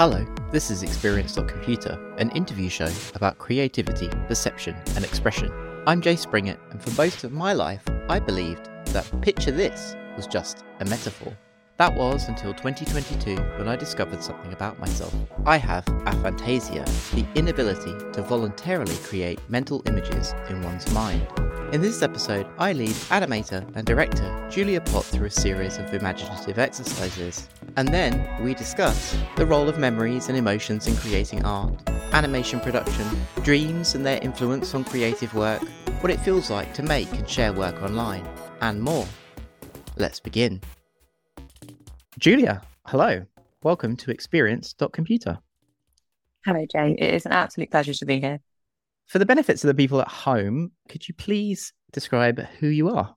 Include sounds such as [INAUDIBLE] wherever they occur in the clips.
Hello, this is Experience.Computer, an interview show about creativity, perception, and expression. I'm Jay Springett, and for most of my life, I believed that picture this was just a metaphor. That was until 2022 when I discovered something about myself. I have aphantasia, the inability to voluntarily create mental images in one's mind. In this episode, I lead animator and director Julia Pott through a series of imaginative exercises. And then we discuss the role of memories and emotions in creating art, animation production, dreams and their influence on creative work, what it feels like to make and share work online, and more. Let's begin. Julia, hello. Welcome to Experience.Computer. Hello, Jay. It is an absolute pleasure to be here. For the benefits of the people at home, could you please describe who you are?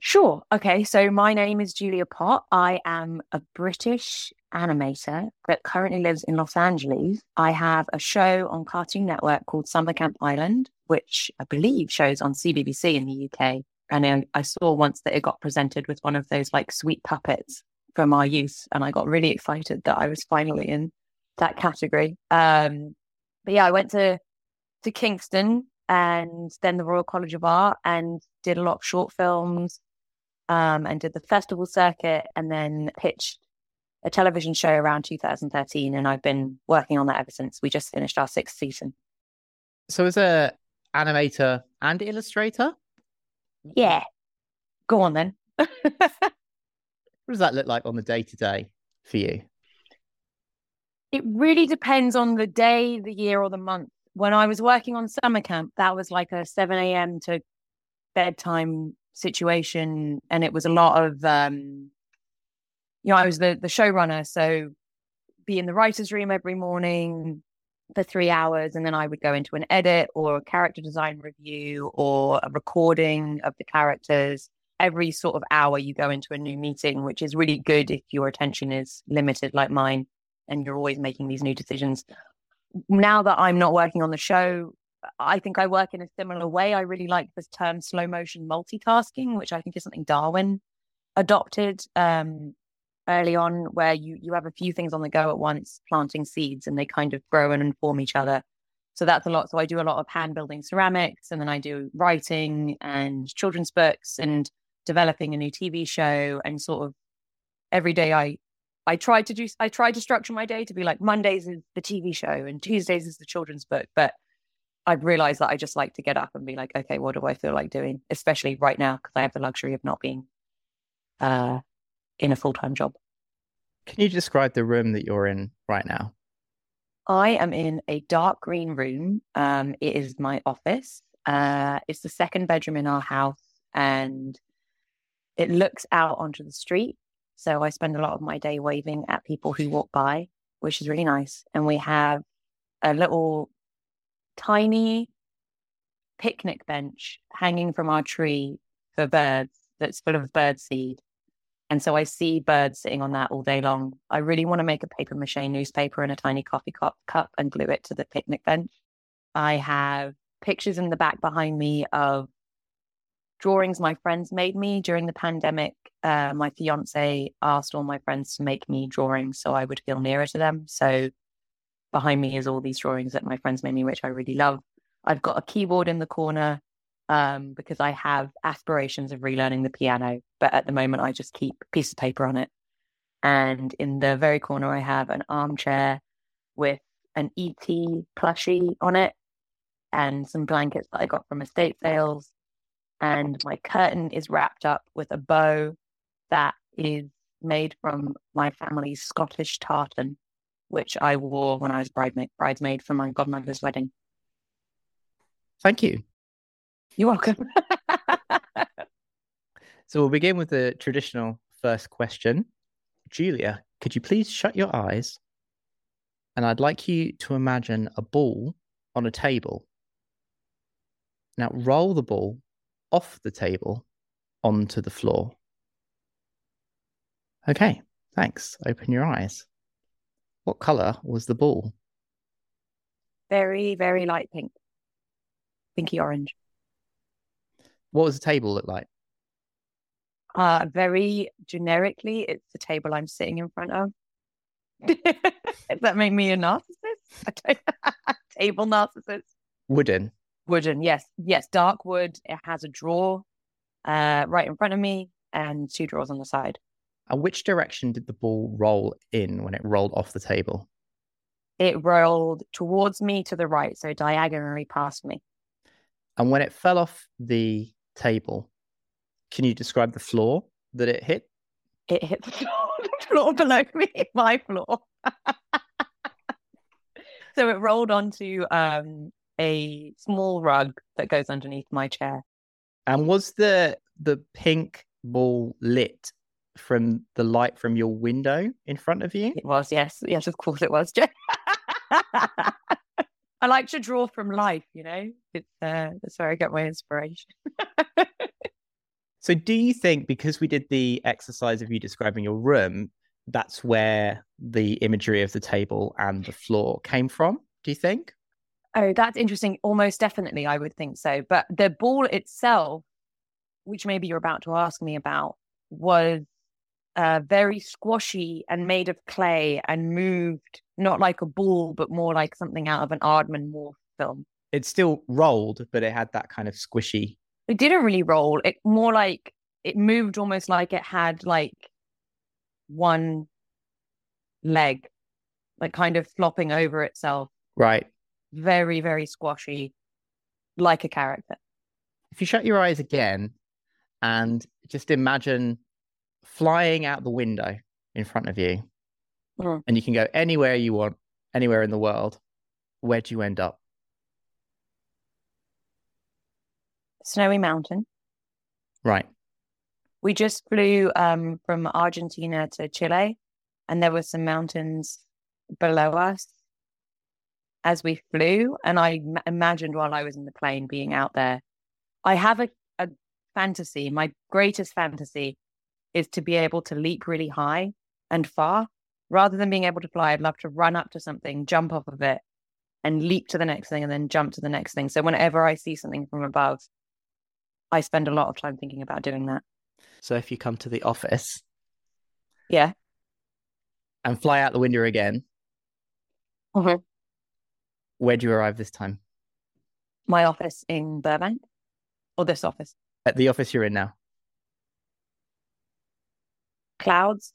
Sure. Okay. So my name is Julia Pott. I am a British animator that currently lives in Los Angeles. I have a show on Cartoon Network called Summer Camp Island, which I believe shows on CBBC in the UK. And I, I saw once that it got presented with one of those like sweet puppets from our youth. And I got really excited that I was finally in that category. Um, but yeah, I went to to Kingston and then the Royal College of Art and did a lot of short films um, and did the festival circuit and then pitched a television show around 2013. And I've been working on that ever since. We just finished our sixth season. So, as a animator and illustrator? Yeah. Go on then. [LAUGHS] what does that look like on the day to day for you? It really depends on the day, the year, or the month when I was working on summer camp, that was like a 7 a.m. to bedtime situation. And it was a lot of, um, you know, I was the, the showrunner. So be in the writer's room every morning for three hours. And then I would go into an edit or a character design review or a recording of the characters. Every sort of hour, you go into a new meeting, which is really good if your attention is limited like mine and you're always making these new decisions now that I'm not working on the show, I think I work in a similar way. I really like this term slow motion multitasking, which I think is something Darwin adopted um, early on, where you you have a few things on the go at once, planting seeds, and they kind of grow and inform each other. So that's a lot. So I do a lot of hand building ceramics, and then I do writing and children's books and developing a new TV show, and sort of every day I I tried to do I tried to structure my day to be like Mondays is the TV show and Tuesdays is the children's book, but I've realized that I just like to get up and be like, okay, what do I feel like doing? Especially right now because I have the luxury of not being uh, in a full time job. Can you describe the room that you're in right now? I am in a dark green room. Um, it is my office. Uh, it's the second bedroom in our house, and it looks out onto the street. So I spend a lot of my day waving at people who walk by, which is really nice. And we have a little tiny picnic bench hanging from our tree for birds that's full of bird seed. And so I see birds sitting on that all day long. I really want to make a paper mache newspaper in a tiny coffee cup, cup and glue it to the picnic bench. I have pictures in the back behind me of drawings my friends made me during the pandemic. Uh, my fiance asked all my friends to make me drawings so I would feel nearer to them. So behind me is all these drawings that my friends made me, which I really love. I've got a keyboard in the corner um, because I have aspirations of relearning the piano, but at the moment I just keep a piece of paper on it. And in the very corner, I have an armchair with an ET plushie on it and some blankets that I got from estate sales and my curtain is wrapped up with a bow that is made from my family's Scottish tartan, which I wore when I was bridesmaid, bridesmaid for my godmother's wedding. Thank you. You're welcome. [LAUGHS] so we'll begin with the traditional first question. Julia, could you please shut your eyes? And I'd like you to imagine a ball on a table. Now roll the ball off the table onto the floor. Okay, thanks. Open your eyes. What color was the ball? Very, very light pink. Pinky orange. What was the table look like? Uh, very generically, it's the table I'm sitting in front of. [LAUGHS] Does that make me a narcissist? [LAUGHS] [LAUGHS] Table narcissist. Wooden. Wooden, yes. Yes, dark wood. It has a drawer uh, right in front of me and two drawers on the side. And which direction did the ball roll in when it rolled off the table? It rolled towards me to the right, so diagonally past me. And when it fell off the table, can you describe the floor that it hit? It hit the [LAUGHS] floor, the floor below me, my floor. [LAUGHS] so it rolled onto um, a small rug that goes underneath my chair. And was the the pink ball lit from the light from your window in front of you? It was, yes, yes, of course it was. [LAUGHS] I like to draw from life, you know. It's uh, that's where I get my inspiration. [LAUGHS] so, do you think because we did the exercise of you describing your room, that's where the imagery of the table and the floor came from? Do you think? Oh, that's interesting. Almost definitely, I would think so. But the ball itself, which maybe you're about to ask me about, was uh, very squashy and made of clay and moved not like a ball, but more like something out of an Aardman Morph film. It still rolled, but it had that kind of squishy. It didn't really roll. It more like it moved almost like it had like one leg, like kind of flopping over itself. Right. Very, very squashy, like a character. If you shut your eyes again and just imagine flying out the window in front of you, mm. and you can go anywhere you want, anywhere in the world. Where do you end up? Snowy Mountain. Right. We just flew um, from Argentina to Chile, and there were some mountains below us as we flew. And I m- imagined while I was in the plane being out there. I have a, a fantasy. My greatest fantasy is to be able to leap really high and far. Rather than being able to fly, I'd love to run up to something, jump off of it, and leap to the next thing and then jump to the next thing. So whenever I see something from above, I spend a lot of time thinking about doing that. So if you come to the office, yeah, and fly out the window again, mm-hmm. [LAUGHS] where do you arrive this time? My office in Burbank, or this office? At the office you're in now clouds,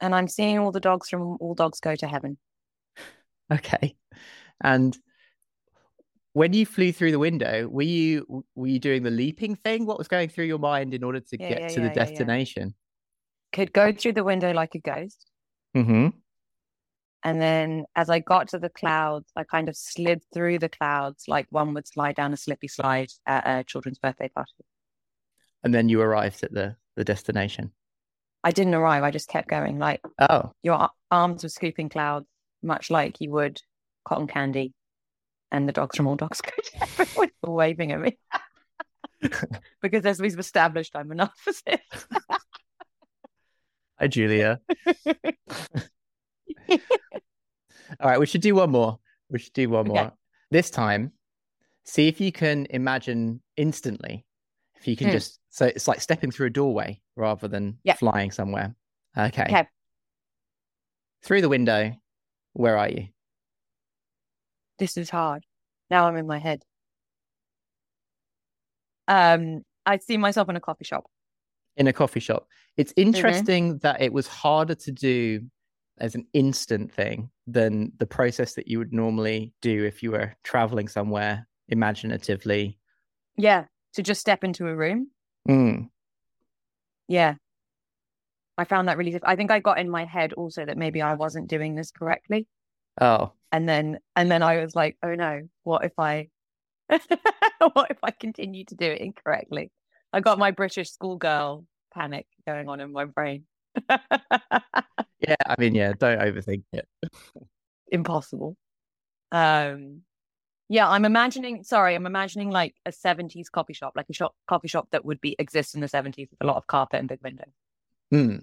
and I'm seeing all the dogs from All Dogs Go to Heaven. [LAUGHS] Okay, and when you flew through the window, were you were you doing the leaping thing? What was going through your mind in order to yeah, get yeah, to yeah, the destination? Could go through the window like a ghost. Mm-hmm. And then as I got to the clouds, I kind of slid through the clouds like one would slide down a slippy slide at a children's birthday party. And then you arrived at the, the destination. I didn't arrive. I just kept going. Like, oh, your arms were scooping clouds, much like you would cotton candy. And the dogs from all dogs could [LAUGHS] everyone were waving at me [LAUGHS] because, as we've established, I'm a narcissist. [LAUGHS] Hi, Julia. [LAUGHS] all right, we should do one more. We should do one okay. more. This time, see if you can imagine instantly. If you can mm. just so it's like stepping through a doorway rather than yep. flying somewhere. Okay. Okay. Through the window, where are you? This is hard. Now I'm in my head. Um, I see myself in a coffee shop. In a coffee shop. It's mm-hmm. interesting mm-hmm. that it was harder to do as an instant thing than the process that you would normally do if you were traveling somewhere imaginatively. Yeah, to just step into a room. Mm. Yeah. I found that really I think I got in my head also that maybe I wasn't doing this correctly. Oh. And then and then I was like, oh no, what if I [LAUGHS] what if I continue to do it incorrectly? I got my British schoolgirl panic going on in my brain. [LAUGHS] yeah, I mean, yeah, don't overthink it. Impossible. Um yeah, I'm imagining. Sorry, I'm imagining like a '70s coffee shop, like a shop coffee shop that would be exist in the '70s with a lot of carpet and big windows. Hmm.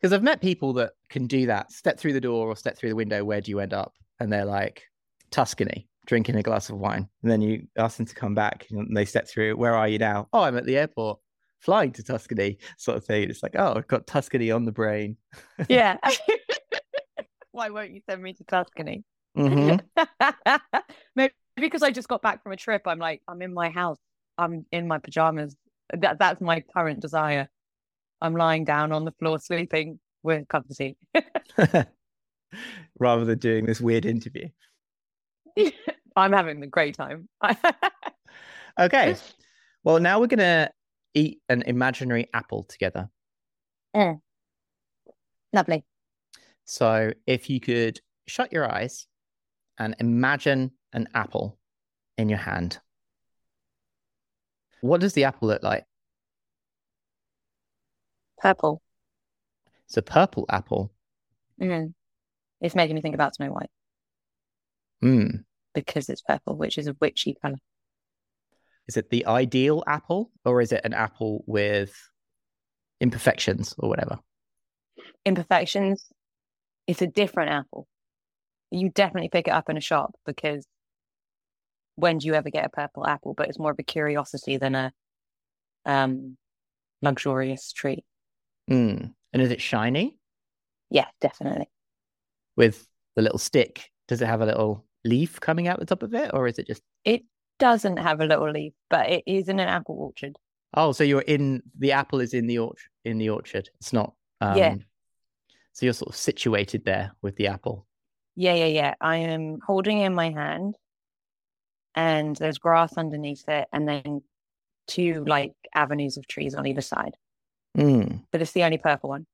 Because I've met people that can do that. Step through the door or step through the window. Where do you end up? And they're like Tuscany, drinking a glass of wine. And then you ask them to come back, and they step through. Where are you now? Oh, I'm at the airport, flying to Tuscany, sort of thing. It's like, oh, I've got Tuscany on the brain. yeah. [LAUGHS] Why won't you send me to Tuscany? Mhm. [LAUGHS] Maybe because I just got back from a trip. I'm like, I'm in my house. I'm in my pajamas. That that's my current desire. I'm lying down on the floor sleeping with a cup of tea. [LAUGHS] Rather than doing this weird interview. I'm having a great time. Okay. Well, now we're gonna eat an imaginary apple together. Lovely. So, if you could shut your eyes and imagine an apple in your hand, what does the apple look like? Purple. It's a purple apple. Mm. It's making me think about Snow White Hmm. because it's purple, which is a witchy color. Is it the ideal apple, or is it an apple with imperfections or whatever? Imperfections. It's a different apple. You definitely pick it up in a shop because when do you ever get a purple apple? But it's more of a curiosity than a um luxurious treat. Hmm. And is it shiny Yeah, definitely. with the little stick? Does it have a little leaf coming out the top of it, or is it just? Doesn't have a little leaf, but it is in an apple orchard. Oh, so you're in the apple is in the orchard. In the orchard, it's not. Um, Yeah. So you're sort of situated there with the apple. Yeah, yeah, yeah. I am holding it in my hand and there's grass underneath it and then two like avenues of trees on either side. Hmm. But it's the only purple one.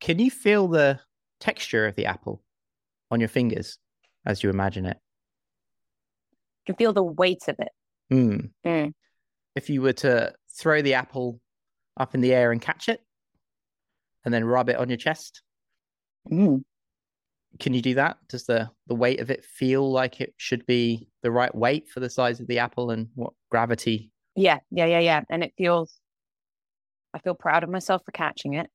Can you feel the texture of the apple on your fingers as you imagine it? Can feel the weight of it. Hmm. Mm. If you were to throw the apple up in the air and catch it, and then rub it on your chest, Mm. can you do that? Does the the weight of it feel like it should be the right weight for the size of the apple and what gravity? Yeah, yeah, yeah, yeah. And it feels, I feel proud of myself for catching it.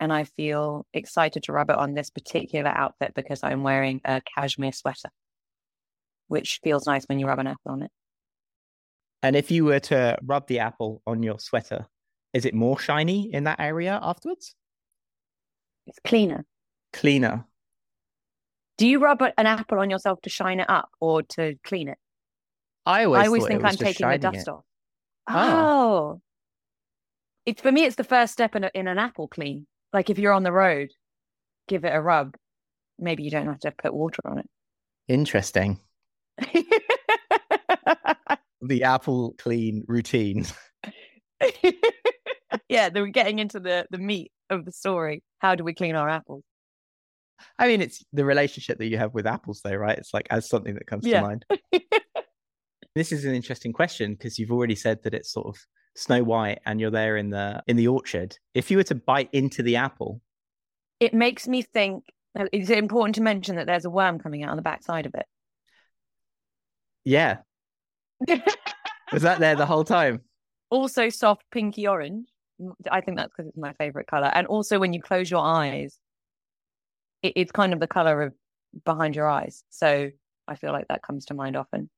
And I feel excited to rub it on this particular outfit because I'm wearing a cashmere sweater, which feels nice when you rub an apple on it. And if you were to rub the apple on your sweater, is it more shiny in that area afterwards? It's cleaner. Cleaner. Do you rub an apple on yourself to shine it up or to clean it? I always, I always think I'm taking the dust it. off. Oh. Oh. It's for me, it's the first step in, a, in an apple clean. Like if you're on the road, give it a rub. Maybe you don't have to put water on it. Interesting. It. [LAUGHS] The apple clean routine. [LAUGHS] yeah, then we're getting into the, the meat of the story. How do we clean our apples? I mean, it's the relationship that you have with apples, though, right? It's like as something that comes Yeah. to mind. [LAUGHS] this is an interesting question because you've already said that it's sort of Snow White, and you're there in the in the orchard. If you were to bite into the apple, It makes me think. uh, Is it important to mention that there's a worm coming out on the backside of yeah, [LAUGHS] was that there the whole time? also soft pinky orange. I think that's because it's my favorite color. And also, when you close your eyes, it, it's kind of the color of behind your eyes. So I feel like that comes to mind often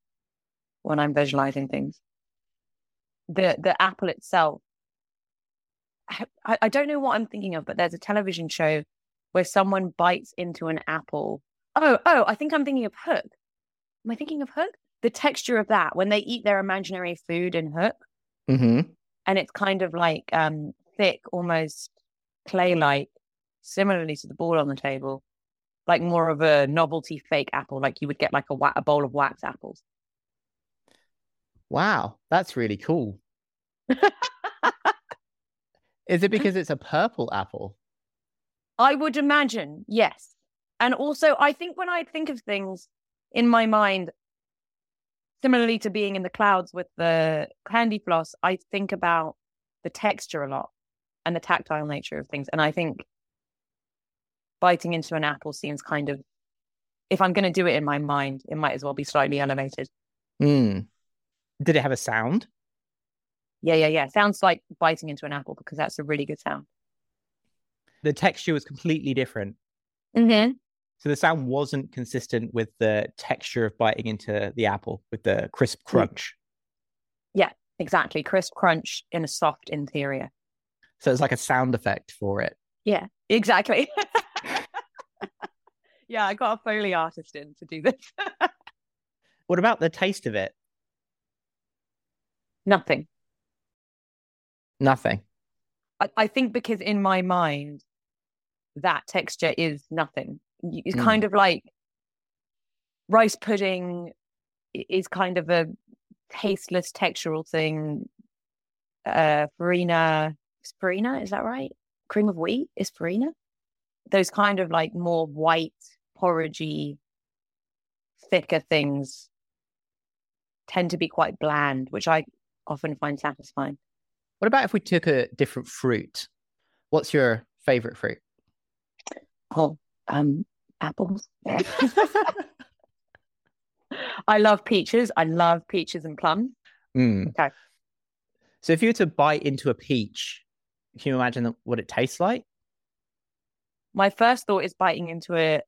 when I'm visualizing things. The the apple itself, I, I don't know what I'm thinking of, but there's a television show where someone bites into an apple. Oh, oh, I think I'm thinking of Hook. Am I thinking of Hook? The texture of that when they eat their imaginary food in Hook Mm-hmm. and it's kind of like um thick, almost clay-like, similarly to the ball on the table, like more of a novelty fake apple, like you would get like a, a bowl of wax apples. Wow, that's really cool. [LAUGHS] Is it because it's a purple apple? I would imagine, yes. And also, I think when I think of things in my mind, similarly to being in the clouds with the candy floss, I think about the texture a lot and the tactile nature of things. And I think biting into an apple seems kind of, if I'm going to do it in my mind, it might as well be slightly elevated. Hmm. Did it have a sound? Yeah, yeah, yeah. Sounds like biting into an apple because that's a really good sound. The texture was completely different. Mm-hmm. So the sound wasn't consistent with the texture of biting into the apple with the crisp mm. crunch. Yeah, exactly. Crisp crunch in a soft interior. So it's like a sound effect for it. Yeah, exactly. [LAUGHS] yeah, I got a Foley artist in to do this. [LAUGHS] What about the taste of it? Nothing. Nothing. I, I think because in my mind, that texture is nothing. It's Mm. kind of like rice pudding is kind of a tasteless textural thing. Uh, farina, is farina, is that right? Cream of wheat is farina. Those kind of like more white, porridgey, thicker things tend to be quite bland, which I often find satisfying. What about if we took a different fruit? What's your favorite fruit? Oh, um, apples. [LAUGHS] [LAUGHS] I love peaches. I love peaches and plums. Mm. Okay. So if you were to bite into a peach, can you imagine what it tastes like? My first thought is biting into a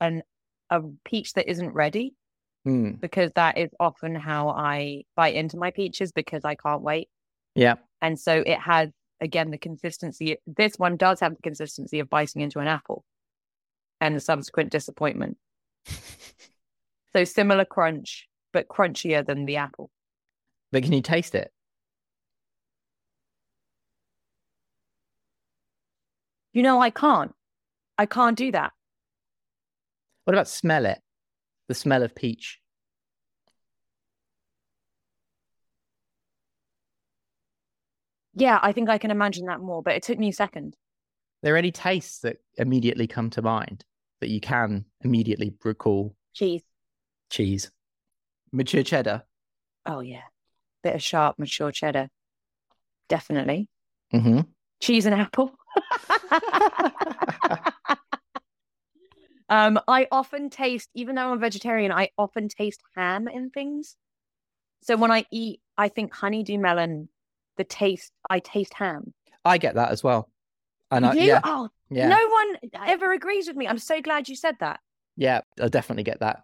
an a peach that isn't ready Mm. because that is often how I bite into my peaches because I can't wait. Yeah. And so it has again the consistency. This one does have the consistency of biting into an apple and the subsequent disappointment. [LAUGHS] So similar crunch, but crunchier than the apple. But can you taste it? You know, I can't. I can't do that. What about smell it? The smell of peach. Yeah, I think I can imagine that more, but it took me a second. There any tastes that immediately come to mind that you can immediately recall? Cheese. Cheese. Mature cheddar. Oh yeah. Bit of sharp, mature cheddar. Definitely. Mm-hmm. Cheese and apple. [LAUGHS] um, I often taste, even though I'm a vegetarian, I often taste ham in things. So when I eat, I think honeydew melon, the taste, I taste ham. I get that as well. And I, You? yeah, Oh, yeah, no one ever agrees with me. I'm so glad you said that. yeah, I definitely get that.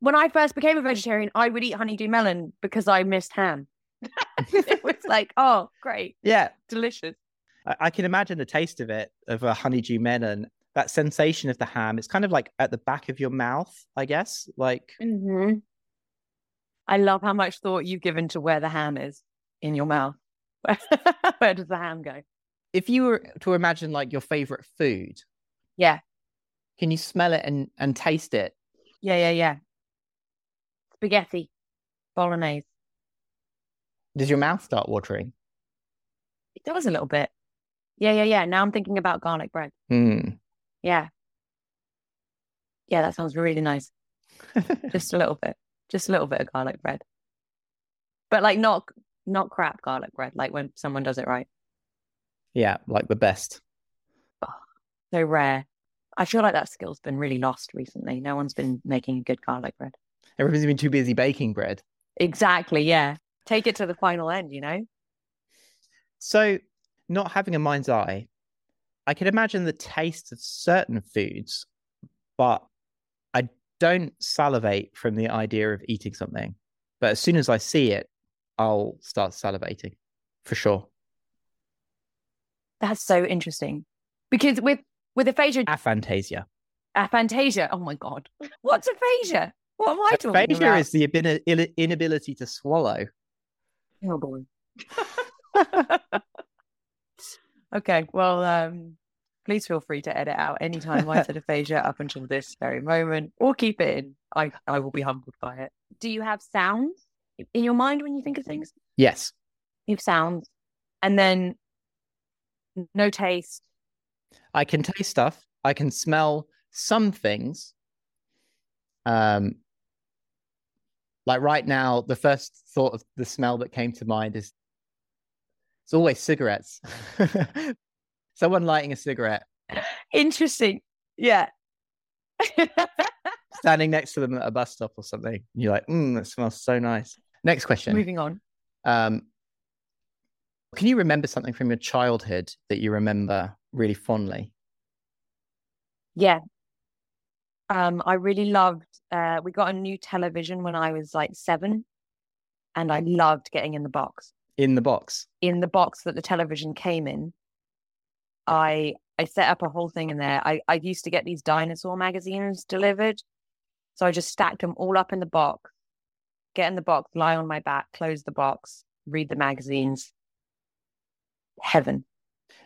When I first became a vegetarian, I would eat honeydew melon because I missed ham. [LAUGHS] it was like, oh, great, Yeah, delicious. I, I can imagine the taste of it, of a honeydew melon, that sensation of the ham. It's kind of like at the back of your mouth, I guess. Like, hmm I love how much thought you've given to where the ham is in your mouth. [LAUGHS] where does the ham go? If you were to imagine like your favorite food, Yeah. can you smell it and, and taste it? Yeah, yeah, yeah. Spaghetti, bolognese. Does your mouth start watering? It does a little bit. Yeah, yeah, yeah. Now I'm thinking about garlic bread. Hmm. Yeah. Yeah, that sounds really nice. [LAUGHS] Just a little bit. Just a little bit of garlic bread. But like not not crap garlic bread, like when someone does it right. Yeah, like the best. So rare. I feel like that skill's been really lost recently. No one's been making a good garlic bread. Everybody's been too busy baking bread. Exactly, yeah. Take it to the final end, you know? So, not having a mind's eye, I can imagine the taste of certain foods, but I don't salivate from the idea of eating something. But as soon as I see it, I'll start salivating for sure. That's so interesting. Because with with aphasia, Aphantasia. aphantasia, oh my god. What's aphasia? What am I talking Aphasia about? is the inability to swallow. Oh boy. [LAUGHS] okay, well, um, please feel free to edit out any time I said [LAUGHS] aphasia up until this very moment, or keep it in. I, I will be humbled by it. Do you have sounds in your mind when you think of things? Yes. You have sounds, and then no taste. I can taste stuff. I can smell some things. Um, like right now, the first thought of the smell that came to mind is it's always cigarettes. [LAUGHS] Someone lighting a cigarette, Interesting. Yeah. [LAUGHS] standing next to them at a bus stop or something. You're like, mm, that smells so nice. Next question. Moving on. Um, can you remember something from your childhood that you remember really fondly? Yeah. Um, I really loved uh we got a new television when I was like seven and I loved getting in the box. In the box. In the box that the television came in, I I set up a whole thing in there. I, I used to get these dinosaur magazines delivered. So I just stacked them all up in the box, get in the box, lie on my back, close the box, read the magazines. Heaven.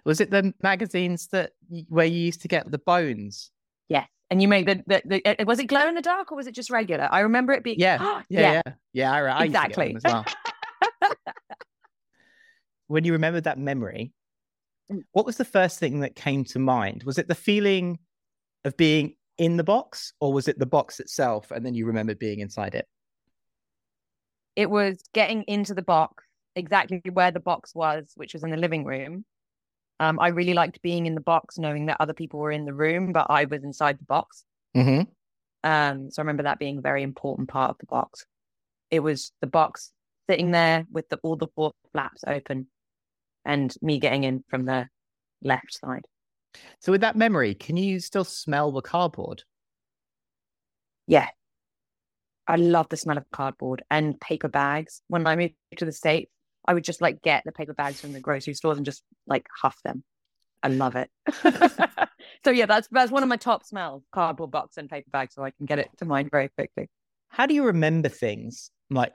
Was it the magazines that where you used to get the bones? Yes. And you made the, the, the, was it glow in the dark or was it just regular? I remember it being yeah, [GASPS] yeah, yeah, yeah. yeah I, I exactly as well. [LAUGHS] [LAUGHS] when you remembered that memory, mm. what was the first thing that came to mind? Was it the feeling of being in the box, or was it the box itself, and then you remembered being inside it? It was getting into the box, exactly where the box was, which was in the living room. Um, I really liked being in the box, knowing that other people were in the room, but I was inside the box. Mm-hmm. Um, so I remember that being a very important part of the box. It was the box sitting there with the, all the four flaps open, and me getting in from the left side. So, with that memory, can you still smell the cardboard? Yeah. I love the smell of cardboard and paper bags. When I moved to the States, I would just like get the paper bags from the grocery stores and just like huff them. I love it. [LAUGHS] so yeah, that's that's one of my top smells: cardboard box and paper bag, so I can get it to mind very quickly. How do you remember things like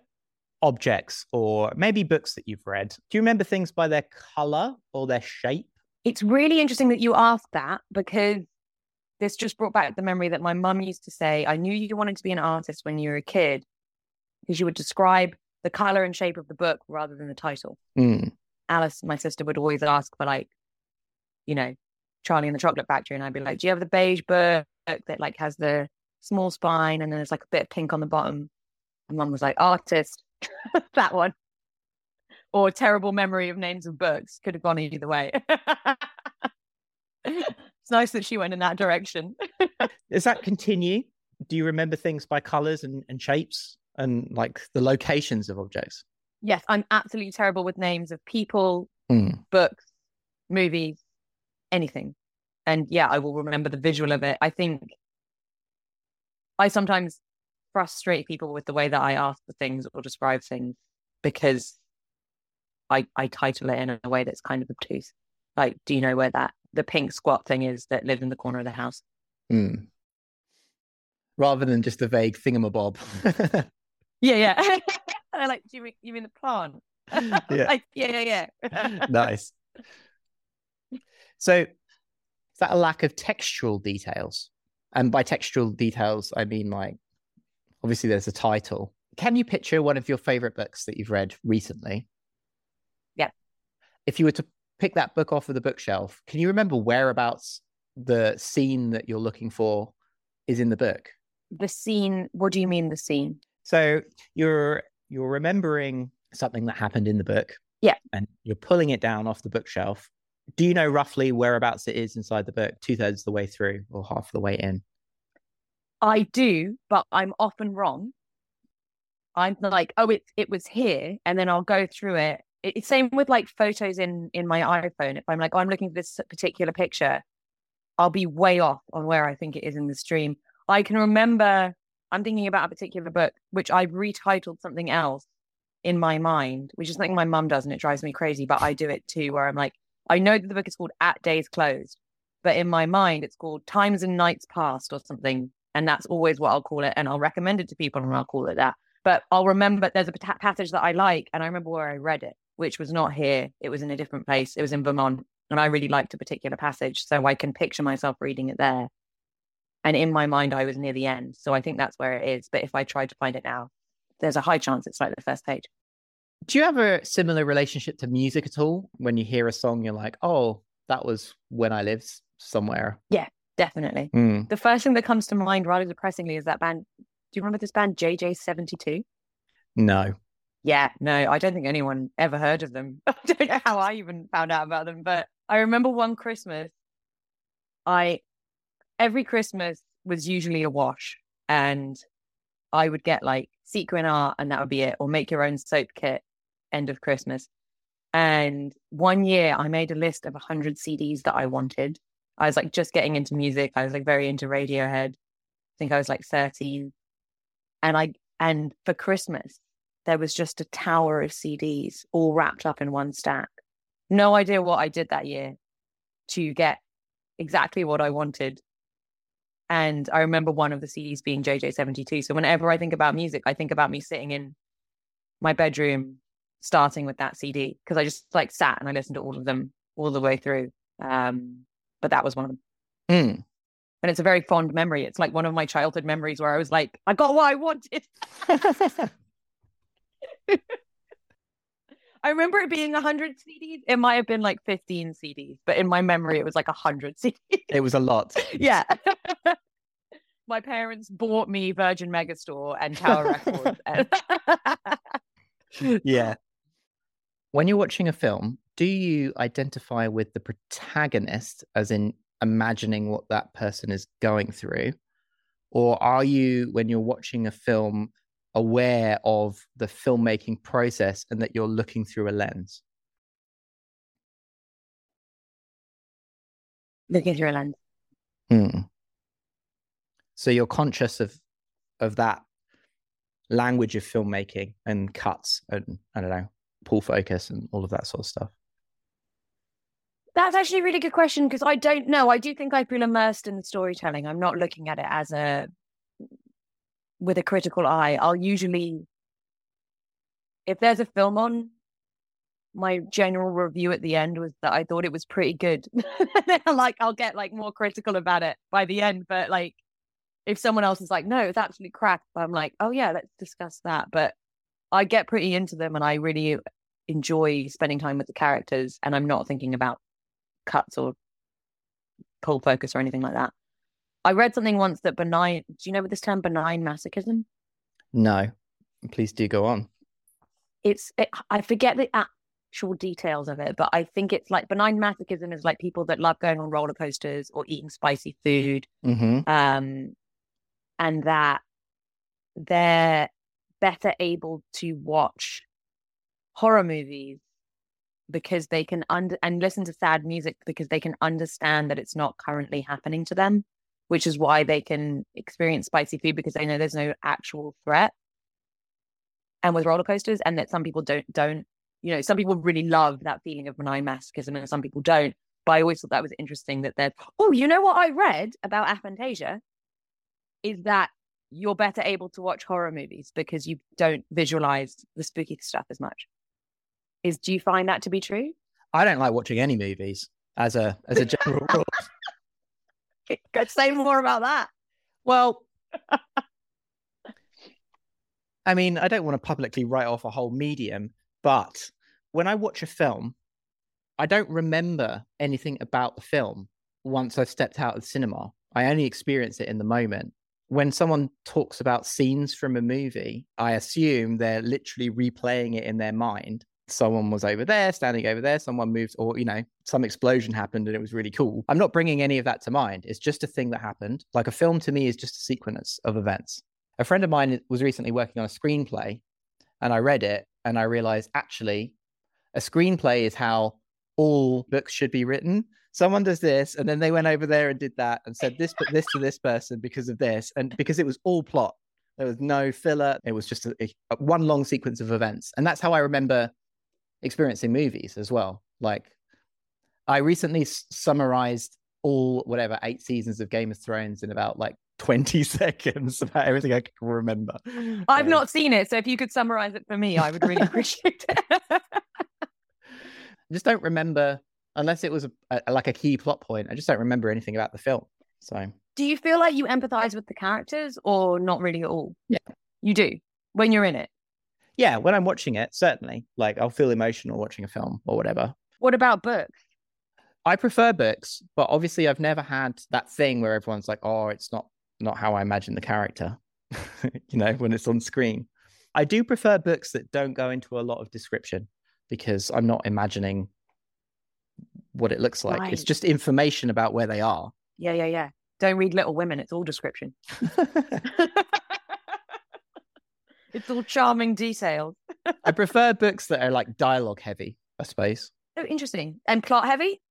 objects or maybe books that you've read? Do you remember things by their color or their shape? It's really interesting that you asked that because this just brought back the memory that my mum used to say. I knew you wanted to be an artist when you were a kid because you would describe the color and shape of the book rather than the title. Mm. Alice, my sister, would always ask for like, you know, Charlie and the Chocolate Factory, and I'd be like, "Do you have the beige book that like has the small spine and then there's like a bit of pink on the bottom?" And Mum was like, "Artist, [LAUGHS] that one." Or terrible memory of names of books could have gone either way. [LAUGHS] it's nice that she went in that direction. [LAUGHS] Does that continue? Do you remember things by colors and, and shapes? And like the locations of objects. Yes, I'm absolutely terrible with names of people, mm. books, movies, anything. And yeah, I will remember the visual of it. I think I sometimes frustrate people with the way that I ask for things or describe things because I I title it in a way that's kind of obtuse. Like, do you know where that the pink squat thing is that lives in the corner of the house? Mm. Rather than just a vague thingamabob. [LAUGHS] Yeah, yeah. [LAUGHS] [LAUGHS] I like, do you mean, you mean the plant? [LAUGHS] yeah. like, yeah, yeah, yeah. nice. So, is that a lack of textual details? And by textual details, I mean like, obviously, there's a title. Can you picture one of your favorite books that you've read recently? Yeah. If you were to pick that book off of the bookshelf, can you remember whereabouts the scene that you're looking for is in the book? The scene, what do you mean, the scene? So you're you're remembering something that happened in the book. Yeah. And you're pulling it down off the bookshelf. Do you know roughly whereabouts it is inside the book, two thirds of the way through or half the way in? I do, but I'm often wrong. I'm like, oh, it it was here, and then I'll go through it. It's same with like photos in in my iPhone. If I'm like, oh, I'm looking for this particular picture, I'll be way off on where I think it is in the stream. I can remember I'm thinking about a particular book which I've retitled something else in my mind, which is something my mum does and it drives me crazy, but I do it too, where I'm like, I know that the book is called At Days Closed, but in my mind it's called Times and Nights Past or something. And that's always what I'll call it. And I'll recommend it to people and I'll call it that. But I'll remember there's a passage that I like and I remember where I read it, which was not here. It was in a different place. It was in Vermont. And I really liked a particular passage. So I can picture myself reading it there. And in my mind, I was near the end. So I think that's where it is. But if I tried to find it now, there's a high chance it's like the first page. Do you have a similar relationship to music at all? When you hear a song, you're like, oh, that was when I lived somewhere. Yeah, definitely. Mm. The first thing that comes to mind, rather depressingly, is that band. Do you remember this band, JJ72? No. Yeah, no, I don't think anyone ever heard of them. [LAUGHS] I don't know how I even found out about them, but I remember one Christmas, I every Christmas was usually a wash, and I would get like sequin art, and that would be it, or make your own soap kit. End of Christmas. And one year, I made a list of 100 CDs that I wanted. I was like just getting into music. I was like very into Radiohead. I think I was like 13. And I and for Christmas, there was just a tower of CDs all wrapped up in one stack. No idea what I did that year to get exactly what I wanted. And I remember one of the CDs being JJ72. So whenever I think about music, I think about me sitting in my bedroom, starting with that CD, because I just like sat and I listened to all of them all the way through. Um, but that was one of them. Mm. And it's a very fond memory. It's like one of my childhood memories where I was like, I got what I wanted. [LAUGHS] [LAUGHS] I remember it being 100 CDs. It might have been like 15 CDs, but in my memory, it was like 100 CDs. It was a lot. [LAUGHS] yeah. [LAUGHS] my parents bought me Virgin Megastore and Tower Records. And... [LAUGHS] yeah. When you're watching a film, do you identify with the protagonist, as in imagining what that person is going through? Or are you, when you're watching a film, aware of the filmmaking process and that you're looking through a lens? Looking through a lens. Mm. So you're conscious of of that language of filmmaking and cuts and I don't know, pull focus and all of that sort of stuff. That's actually a really good question because I don't know. I do think I feel immersed in the storytelling. I'm not looking at it as a with a critical eye. I'll usually, if there's a film on, my general review at the end was that I thought it was pretty good. [LAUGHS] like I'll get like more critical about it by the end, but like if someone else is like, no, it's absolutely crap, I'm like, oh yeah, let's discuss that. But I get pretty into them and I really enjoy spending time with the characters and I'm not thinking about cuts or pull focus or anything like that. I read something once that benign. Do you know what this term benign masochism? No, please do go on. It's it, I forget the actual details of it, but I think it's like benign masochism is like people that love going on roller coasters or eating spicy food, mm-hmm. um, and that they're better able to watch horror movies because they can under and listen to sad music because they can understand that it's not currently happening to them which is why they can experience spicy food because they know there's no actual threat. And with roller coasters, and that some people don't don't, you know, some people really love that feeling of benign masochism, and some people don't. But I always thought that was interesting that they're oh, you know what I read about aphantasia is that you're better able to watch horror movies because you don't visualize the spooky stuff as much. Is do you find that to be true? I don't like watching any movies as a as a general rule. [LAUGHS] [LAUGHS] Say more about that. Well, [LAUGHS] I mean, I don't want to publicly write off a whole medium, but when I watch a film, I don't remember anything about the film once I've stepped out of the cinema. I only experience it in the moment. When someone talks about scenes from a movie, I assume they're literally replaying it in their mind someone was over there, standing over there, someone moved, or, you know, some explosion happened and it was really cool. I'm not bringing any of that to mind. It's just a thing that happened. Like a film to me is just a sequence of events. A friend of mine was recently working on a screenplay and I read it and I realized actually a screenplay is how all books should be written. Someone does this, and then they went over there and did that and said this, this to this person because of this, and because it was all plot. There was no filler. It was just a, a, one long sequence of events, and that's how I remember experiencing movies as well. Like I recently s- summarized all whatever eight seasons of Game of Thrones in about like 20 [LAUGHS] seconds about everything I can remember. I've um, not seen it, so if you could summarize it for me, I would really [LAUGHS] appreciate it. I just don't remember unless it was a, a, like a key plot point. I just don't remember anything about the film. So, do you feel like you empathize with the characters or not really at all? Yeah, you do when you're in it yeah, when I'm watching it, certainly, like I'll feel emotional watching a film or whatever. What about books? I prefer books, but obviously I've never had that thing where everyone's like, "Oh, it's not not how I imagine the character." [LAUGHS] you know, when it's on screen. I do prefer books that don't go into a lot of description because I'm not imagining what it looks like. Right. It's just information about where they are. Yeah, yeah, yeah. Don't read Little Women, it's all description. [LAUGHS] It's all charming details. I prefer books that are like dialogue heavy, I suppose. Oh, interesting. And plot heavy?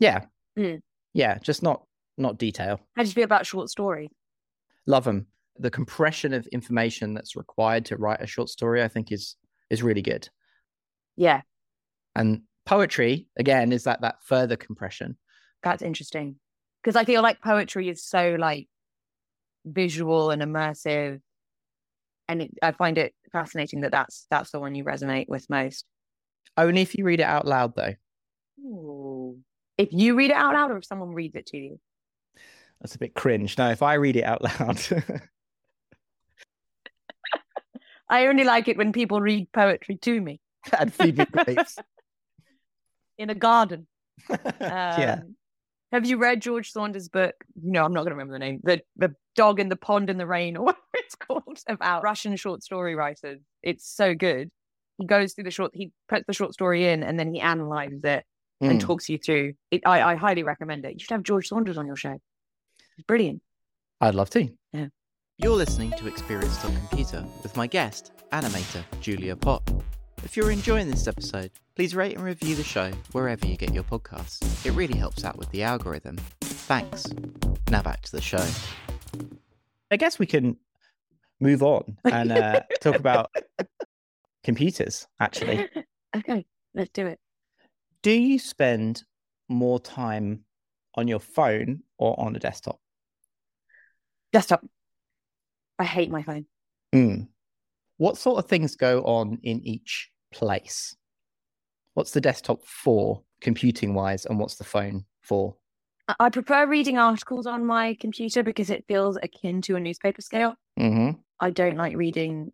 Yeah. Mm. Yeah, just not not detail. How do you feel about short story? Love them. The compression of information that's required to write a short story, I think, is is really good. Yeah. And poetry, again, is that that further compression. That's interesting. because I feel like poetry is so like visual and immersive, and it, I find it fascinating that that's that's the one you resonate with most. Only if you read it out loud, though. Ooh. If you read it out loud, or if someone reads it to you. That's a bit cringe. Now, if I read it out loud. [LAUGHS] I only like it when people read poetry to me. [LAUGHS] and feed me grapes. [LAUGHS] in a garden. Um, yeah. Have you read George Saunders' book? No, I'm not going to remember the name. The the dog in the pond in the rain, or it's called, about Russian short story writers. It's so good. He goes through the short. He puts the short story in, and then he analyzes it and Mm. talks you through. It, I, I highly recommend it. You should have George Saunders on your show. It's brilliant. I'd love to. Yeah. You're listening to Experience.Computer with my guest, animator Julia Pott. If you're enjoying this episode, please rate and review the show wherever you get your podcasts. It really helps out with the algorithm. Thanks. Now back to the show. I guess we can move on [LAUGHS] and uh, talk about [LAUGHS] computers, actually. okay, let's do it. Do you spend more time on your phone or on a desktop? Desktop. I hate my phone. Mm. What sort of things go on in each place? What's the desktop for, computing wise, and what's the phone for? I- prefer reading articles on my computer because it feels akin to a newspaper scale. Mm-hmm. I don't like reading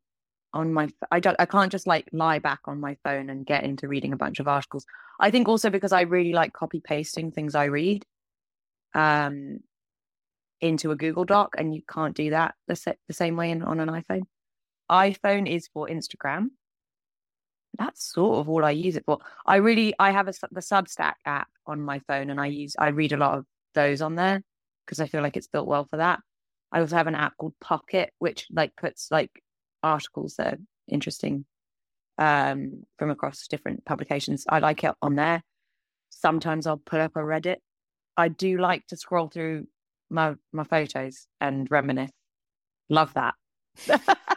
on my. I don't. I can't just like lie back on my phone and get into reading a bunch of articles. I think also because I really like copy pasting things I read, um, into a Google Doc, and you can't do that the sa- the same way in, on an iPhone. iPhone is for Instagram. That's sort of all I use it for. I really I have a the Substack app on my phone, and I use I read a lot of those on there because I feel like it's built well for that. I also have an app called Pocket, which like puts like articles that are interesting um, from across different publications. I like it on there. Sometimes I'll put up a Reddit. I do like to scroll through my my photos and reminisce. Love that. [LAUGHS]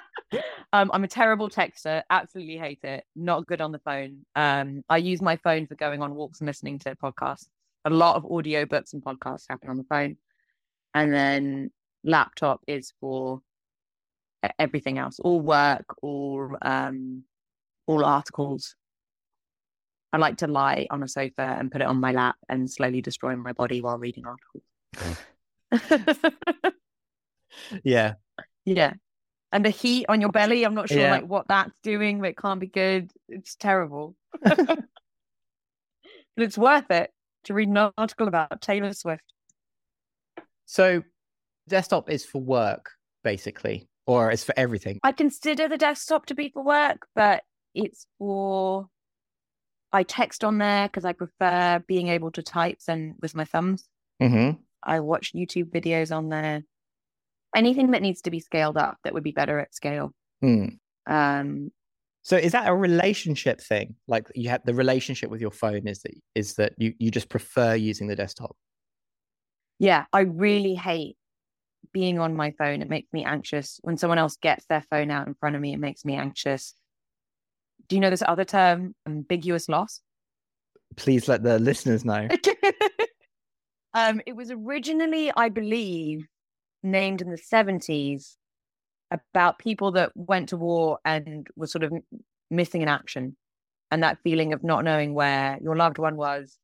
um, I'm a terrible texter. Absolutely hate it. Not good on the phone. Um, I use my phone for going on walks and listening to podcasts. A lot of audio books and podcasts happen on the phone, and then laptop is for everything else, all work, all um, all articles. I like to lie on a sofa and put it on my lap and slowly destroy my body while reading articles. [LAUGHS] Yeah. yeah. And the heat on your belly, I'm not sure Yeah. like what that's doing, but it can't be good. It's terrible. [LAUGHS] but it's worth it to read an article about Taylor Swift. So, desktop is for work, basically, or it's for everything. I consider the desktop to be for work, but it's for I text on there because I prefer being able to type than with my thumbs. Mm-hmm. I watch YouTube videos on there. Anything that needs to be scaled up that would be better at scale. Mm. Um, So, is that a relationship thing? Like you have the relationship with your phone is that is that you you just prefer using the desktop? yeah, I really hate being on my phone. It makes me anxious. When someone else gets their phone out in front of me, it makes me anxious. Do you know this other term, ambiguous loss? Please let the listeners know. [LAUGHS] um, it was originally, I believe, named in the 70s about people that went to war and were sort of missing in action and that feeling of not knowing where your loved one was.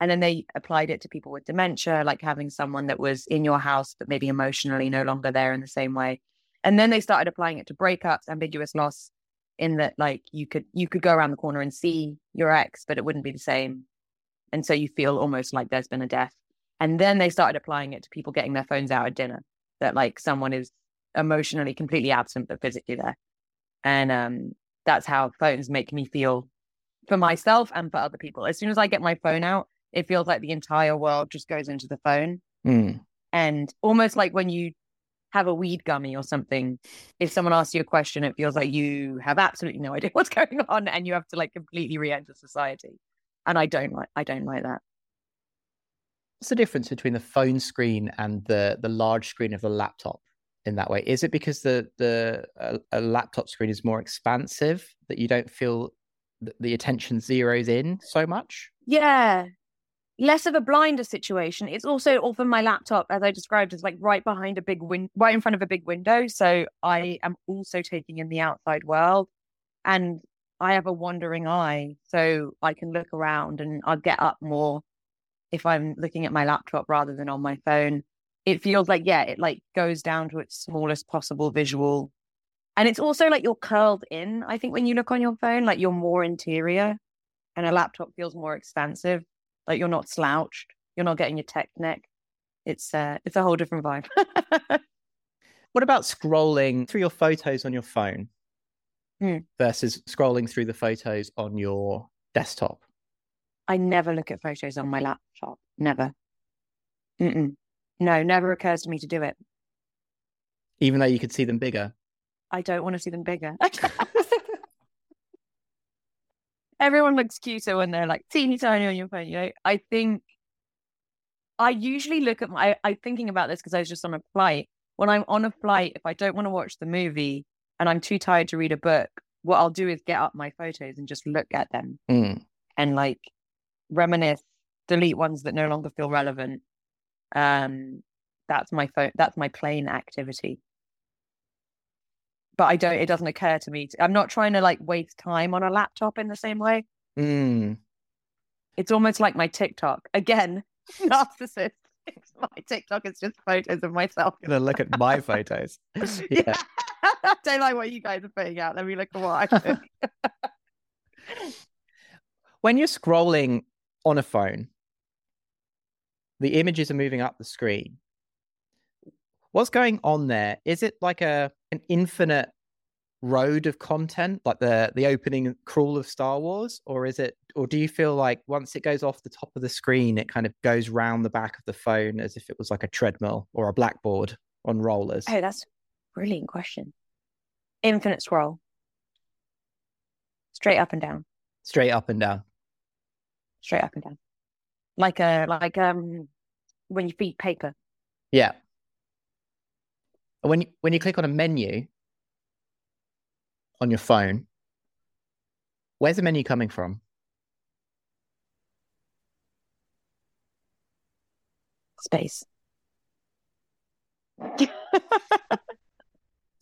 And then they applied it to people with dementia, like having someone that was in your house, but maybe emotionally no longer there in the same way. And then they started applying it to breakups, ambiguous loss, in that like you could you could go around the corner and see your ex, but it wouldn't be the same. And so you feel almost like there's been a death. And then they started applying it to people getting their phones out at dinner, that like someone is emotionally completely absent but physically there. And um that's how phones make me feel for myself and for other people. As soon as I get my phone out, it feels like the entire world just goes into the phone. Mm. And almost like when you have a weed gummy or something, if someone asks you a question, it feels like you have absolutely no [LAUGHS] idea what's going on and you have to like completely re-enter society. And I don't like I don't like that. What's the difference between the phone screen and the the large screen of the laptop in that way? Is it because the the a, a laptop screen is more expansive that you don't feel th- the attention zeroes in so much? Yeah. less of a blinder situation. It's also often my laptop, as I described, is like right behind a big win, right in front of a big window. So I am also taking in the outside world, and I have a wandering eye, so I can look around and I'll get up more if I'm looking at my laptop rather than on my phone. It feels like yeah, it like goes down to its smallest possible visual. And it's also like you're curled in. I think when you look on your phone, like you're more interior and a laptop feels more expansive. Like you're not slouched. You're not getting your tech neck. It's uh it's a whole different vibe. [LAUGHS] what about scrolling through your photos on your phone Hmm. versus scrolling through the photos on your desktop? I never look at photos on my laptop. Never. Mm-mm. No, never occurs to me to do it. Even though you could see them bigger. I don't want to see them bigger. [LAUGHS] Everyone looks cuter when they're like teeny tiny on your phone, you know? I think I usually look at my, I, am thinking about this because I was just on a flight. When I'm on a flight, if I don't want to watch the movie and I'm too tired to read a book, what I'll do is get up my photos and just look at them Mm. and like reminisce, delete ones that no longer feel relevant. Um, that's my phone. That's my plane activity. But I don't. It doesn't occur to me. To, I'm not trying to like waste time on a laptop in the same way. Mm. It's almost like my TikTok. Again, [LAUGHS] narcissist. It's my TikTok is just photos of myself. Gonna look at my photos. [LAUGHS] [LAUGHS] Yeah. I don't like what you guys are putting out. Let me look at what I think. When you're scrolling on a phone, the images are moving up the screen. What's going on there? Is it like a an infinite road of content, like the the opening crawl of Star Wars, or is it, or do you feel like once it goes off the top of the screen, it kind of goes round the back of the phone as if it was like a treadmill or a blackboard on rollers? Oh, that's a brilliant question. Infinite scroll. Straight up and down. Straight up and down. Straight up and down. Like a like um when you feed paper. Yeah. When you, when you click on a menu on your phone, where's the menu coming from? Space. [LAUGHS]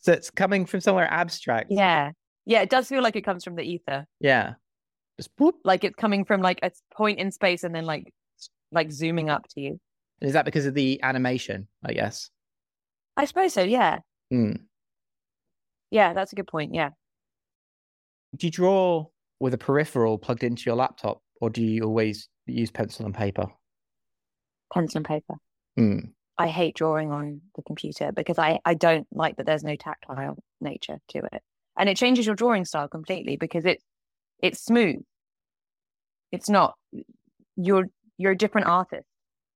So it's coming from somewhere abstract. yeah. Yeah, it does feel like it comes from the ether. Yeah. Just whoop. Like it's coming from like a point in space and then like like zooming up to you. Is that because of the animation? I guess. I suppose so, yeah. Hmm. Yeah, that's a good point. Yeah. Do you draw with a peripheral plugged into your laptop, or do you always use pencil and paper? Pencil and paper. Hmm. I hate drawing on the computer because I, I don't like that there's no tactile nature to it. And it changes your drawing style completely because it it's smooth. It's not you're you're a different artist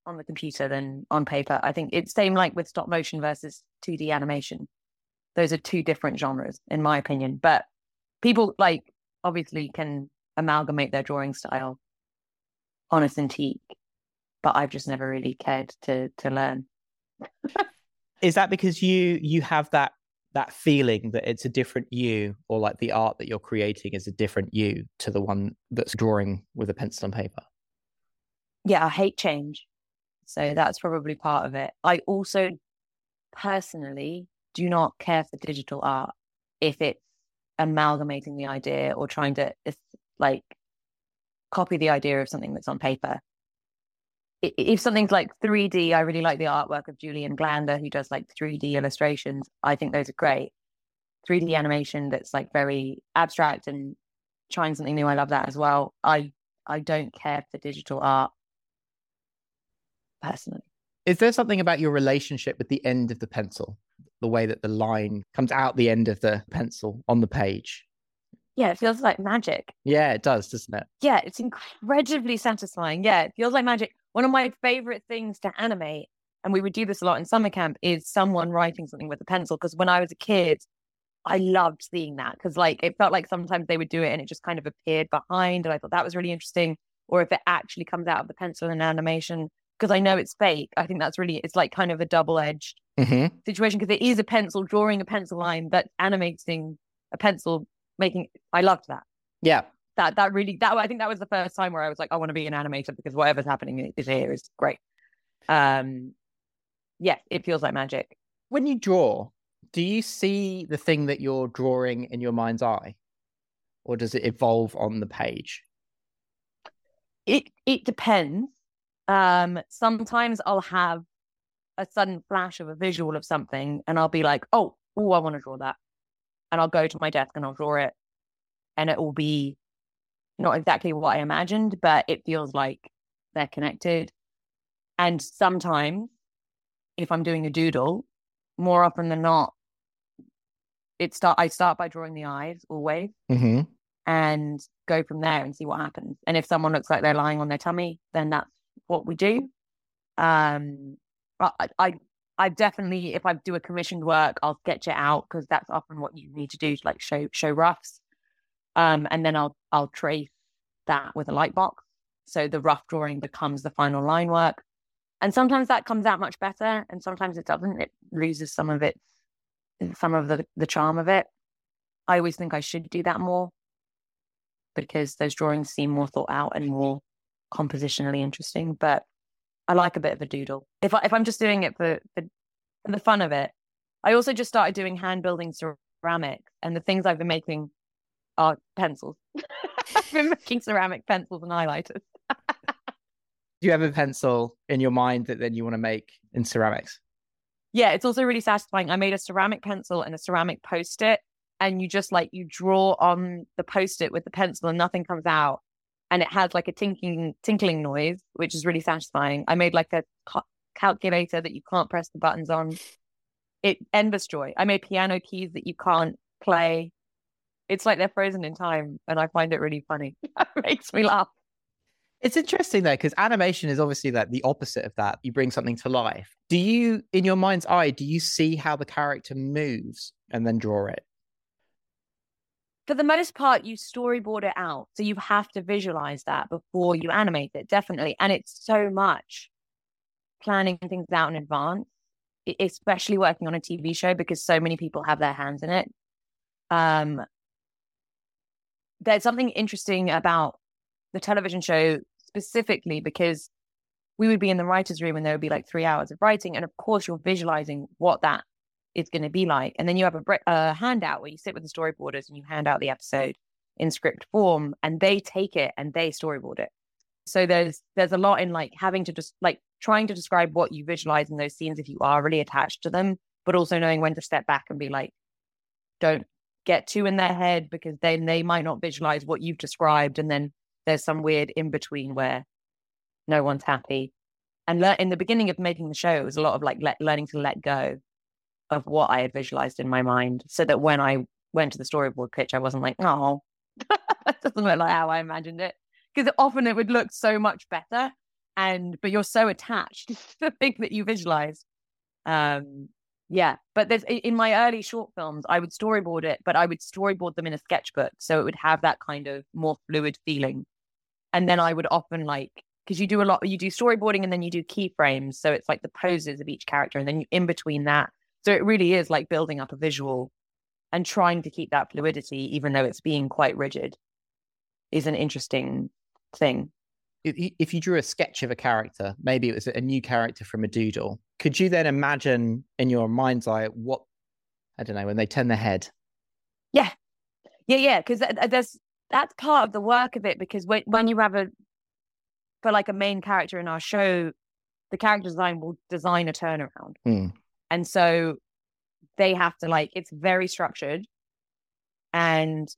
on the computer than on paper. I think it's same like with stop motion versus 2D animation. Those are two different genres, in my opinion. But people like obviously can amalgamate their drawing style on a Cintiq, but I've just never really cared to to learn. [LAUGHS] Is that because you you have that that feeling that it's a different you, or like the art that you're creating is a different you to the one that's drawing with a pencil and paper? yeah, I hate change. So that's probably part of it. I also personally do not care for digital art if it's amalgamating the idea or trying to like copy the idea of something that's on paper. If something's like 3D, I really like the artwork of Julian Glander, who does like 3D illustrations. I think those are great. 3D animation that's like very abstract and trying something new. I love that as well. I I don't care for digital art personally. Is there something about your relationship with the end of the pencil, the way that the line comes out the end of the pencil on the page? Yeah, it feels like magic. Yeah, it does, doesn't it? Yeah, it's incredibly satisfying. Yeah, it feels like magic. One of my favorite things to animate, and we would do this a lot in summer camp, is someone writing something with a pencil. Because when I was a kid, I loved seeing that because like it felt like sometimes they would do it and it just kind of appeared behind, and I thought that was really interesting. Or if it actually comes out of the pencil in an animation, because I know it's fake. I think that's really it's like kind of a double edged Mm-hmm. situation because it is a pencil drawing a pencil line that's animating a pencil making. I loved that. Yeah. That that really that I think that was the first time where I was like, I want to be an animator because whatever's happening is here is great. Um, yeah, it feels like magic. When you draw, do you see the thing that you're drawing in your mind's eye, or does it evolve on the page? It it depends. Um, sometimes I'll have a sudden flash of a visual of something, and I'll be like, "Oh, oh, I want to draw that," and I'll go to my desk and I'll draw it, and it will be not exactly what I imagined, but it feels like they're connected. And sometimes, if I'm doing a doodle, more often than not, it start. I start by drawing the eyes always, mm-hmm. and go from there and see what happens. And if someone looks like they're lying on their tummy, then that's what we do. Um, I, I, I definitely, if I do a commissioned work, I'll sketch it out because that's often what you need to do to like show show roughs. Um, and then I'll I'll trace that with a light box, so the rough drawing becomes the final line work. And sometimes that comes out much better, and sometimes it doesn't. It loses some of its some of the the charm of it. I always think I should do that more because those drawings seem more thought out and more compositionally interesting. But I like a bit of a doodle. If I, if I'm just doing it for for the fun of it, I also just started doing hand building ceramics, and the things I've been making are pencils. [LAUGHS] I've been making ceramic pencils and highlighters. Do you have a pencil in your mind that then you want to make in ceramics? Yeah, it's also really satisfying. I made a ceramic pencil and a ceramic post it, and you just like you draw on the post it with the pencil and nothing comes out. And it has like a tinkling tinkling noise, which is really satisfying. I made like a ca- calculator that you can't press the buttons on. It endless joy. I made piano keys that you can't play. It's like they're frozen in time, and I find it really funny. [LAUGHS] it makes me laugh. It's interesting though, because animation is obviously like the opposite of that. You bring something to life. Do you, in your mind's eye, do you see how the character moves and then draw it? For the most part, you storyboard it out. So you have to visualize that before you animate it, definitely. And it's so much planning things out in advance, especially working on a TV show because so many people have their hands in it. Um, there's something interesting about the television show specifically because we would be in the writer's room and there would be like three hours of writing. And of course, you're visualizing what that is going to be like. And then you have a, a handout where you sit with the storyboarders and you hand out the episode in script form and they take it and they storyboard it. So there's there's a lot in like having to just like trying to describe what you visualize in those scenes if you are really attached to them, but also knowing when to step back and be like, don't get too in their head because then they might not visualize what you've described and then there's some weird in between where no one's happy. And le- in the beginning of making the show, it was a lot of like le- learning to let go of what I had visualized in my mind, so that when I went to the storyboard pitch, I wasn't like, oh, [LAUGHS] that doesn't look like how I imagined it, because often it would look so much better, and but you're so attached [LAUGHS] to the thing that you visualized. Um, yeah, but there's in my early short films, I would storyboard it, but I would storyboard them in a sketchbook, so it would have that kind of more fluid feeling and then I would often like because you do a lot, you do storyboarding and then you do keyframes, so it's like the poses of each character, and then you in between that. So it really is like building up a visual and trying to keep that fluidity, even though it's being quite rigid, is an interesting thing. If you drew a sketch of a character, maybe it was a new character from a doodle, could you then imagine in your mind's eye what I don't know when they turn their head? Yeah, yeah, yeah. Because there's that's part of the work of it because when, when you have a for like a main character in our show the character design will design a turnaround mm. and so they have to like it's very structured and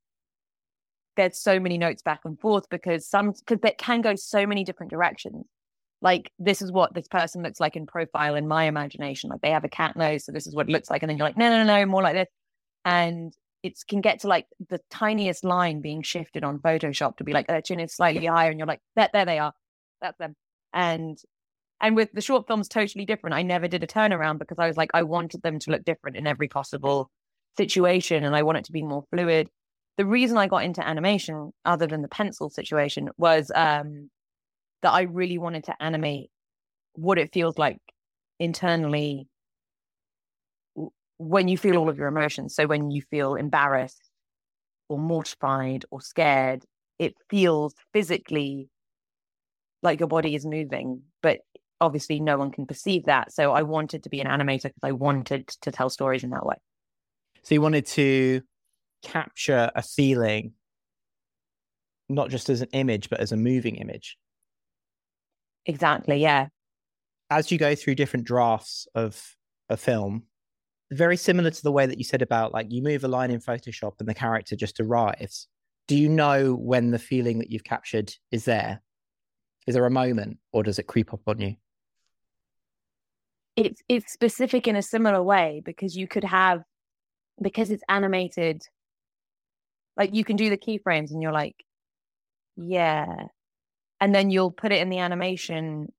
there's so many notes back and forth because some because it can go so many different directions like this is what this person looks like in profile in my imagination like they have a cat nose so this is what it looks like and then you're like no no no no, more like this and it can get to like the tiniest line being shifted on Photoshop to be like their chin is slightly higher, and you're like, there, there they are, that's them. And and with the short films, totally different. I never did a turnaround because I was like, I wanted them to look different in every possible situation, and I want it to be more fluid. The reason I got into animation, other than the pencil situation, was um, that I really wanted to animate what it feels like internally when you feel all of your emotions. So when you feel embarrassed or mortified or scared it feels physically like your body is moving, but obviously no one can perceive that. So I wanted to be an animator because I wanted to tell stories in that way. So you wanted to capture a feeling, not just as an image, but as a moving image. Exactly. Yeah. As you go through different drafts of a film, very similar to the way that you said about like you move a line in Photoshop and the character just arrives. Do you know when the feeling that you've captured is there? Is there a moment or does it creep up on you? It's it's specific in a similar way because you could have because it's animated like you can do the keyframes and you're like, yeah. And then you'll put it in the animation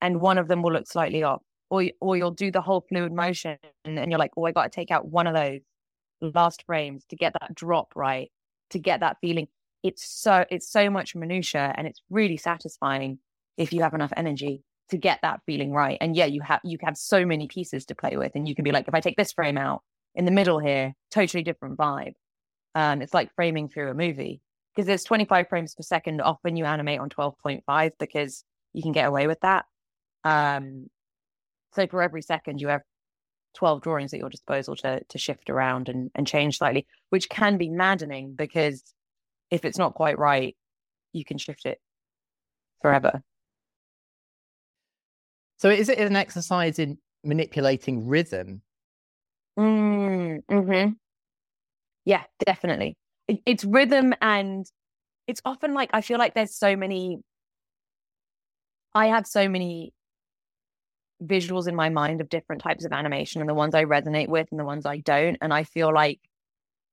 and one of them will look slightly off. Or or you'll do the whole fluid motion and, you're like, oh, I gotta take out one of those last frames to get that drop right, to get that feeling. It's so it's so much minutia and it's really satisfying if you have enough energy to get that feeling right. And yeah, you have you have so many pieces to play with. And you can be like, if I take this frame out in the middle here, totally different vibe. Um, it's like framing through a movie because there's 25 frames per second. Often you animate on 12.5 because you can get away with that. Um, so for every second, you have 12 drawings at your disposal to to shift around and, and change slightly, which can be maddening because if it's not quite right, you can shift it forever. So is it an exercise in manipulating rhythm? Mm, hmm Yeah, definitely. It, it's rhythm and it's often like I feel like there's so many I have so many visuals in my mind of different types of animation and the ones I resonate with and the ones I don't. And I feel like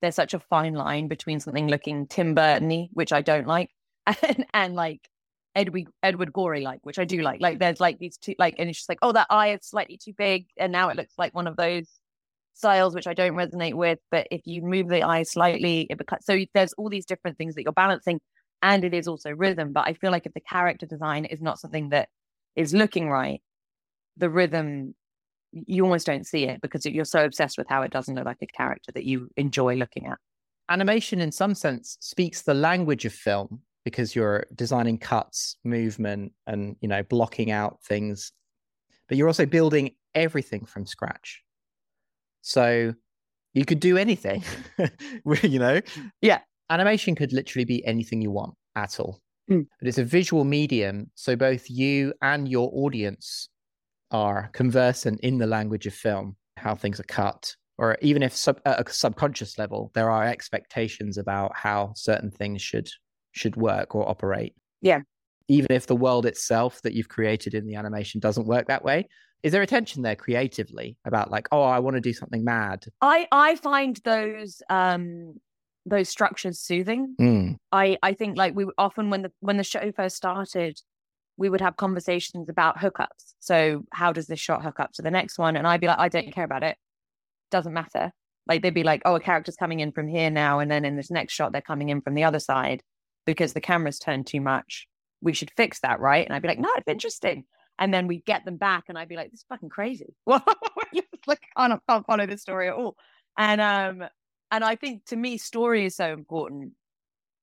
there's such a fine line between something looking Tim Burton which I don't like, [LAUGHS] and, and like Edward Edward Gorey like, which I do like. Like there's like these two like and it's just like, oh, that eye is slightly too big, and now it looks like one of those styles which I don't resonate with. But if you move the eye slightly, it becomes so there's all these different things that you're balancing, and it is also rhythm. But I feel like if the character design is not something that is looking right, the rhythm you almost don't see it because you're so obsessed with how it doesn't look like a character that you enjoy looking at. Animation, in some sense, speaks the language of film because you're designing cuts, movement, and you know blocking out things. But you're also building everything from scratch. So you could do anything, [LAUGHS] you know? Yeah. Animation could literally be anything you want at all. Mm. But it's a visual medium. So both you and your audience are conversant in the language of film, how things are cut. Or even if sub, at a subconscious level, there are expectations about how certain things should should work or operate. Yeah. Even if the world itself that you've created in the animation doesn't work that way, is there a tension there creatively about like oh i want to do something mad? I i find those um those structures soothing. Mm. i i think like we often when the when the show first started we would have conversations about hookups. So how does this shot hook up to the next one? And i'd be like i don't care about it. Doesn't matter. Like they'd be like oh a character's coming in from here now and then in this next shot they're coming in from the other side. Because the camera's turned too much we should fix that right? And i'd be like no it's interesting and then we'd get them back and I'd be like, this is fucking crazy. [LAUGHS] [LAUGHS] like I can't, can't follow this story at all. And um and I think to me story is so important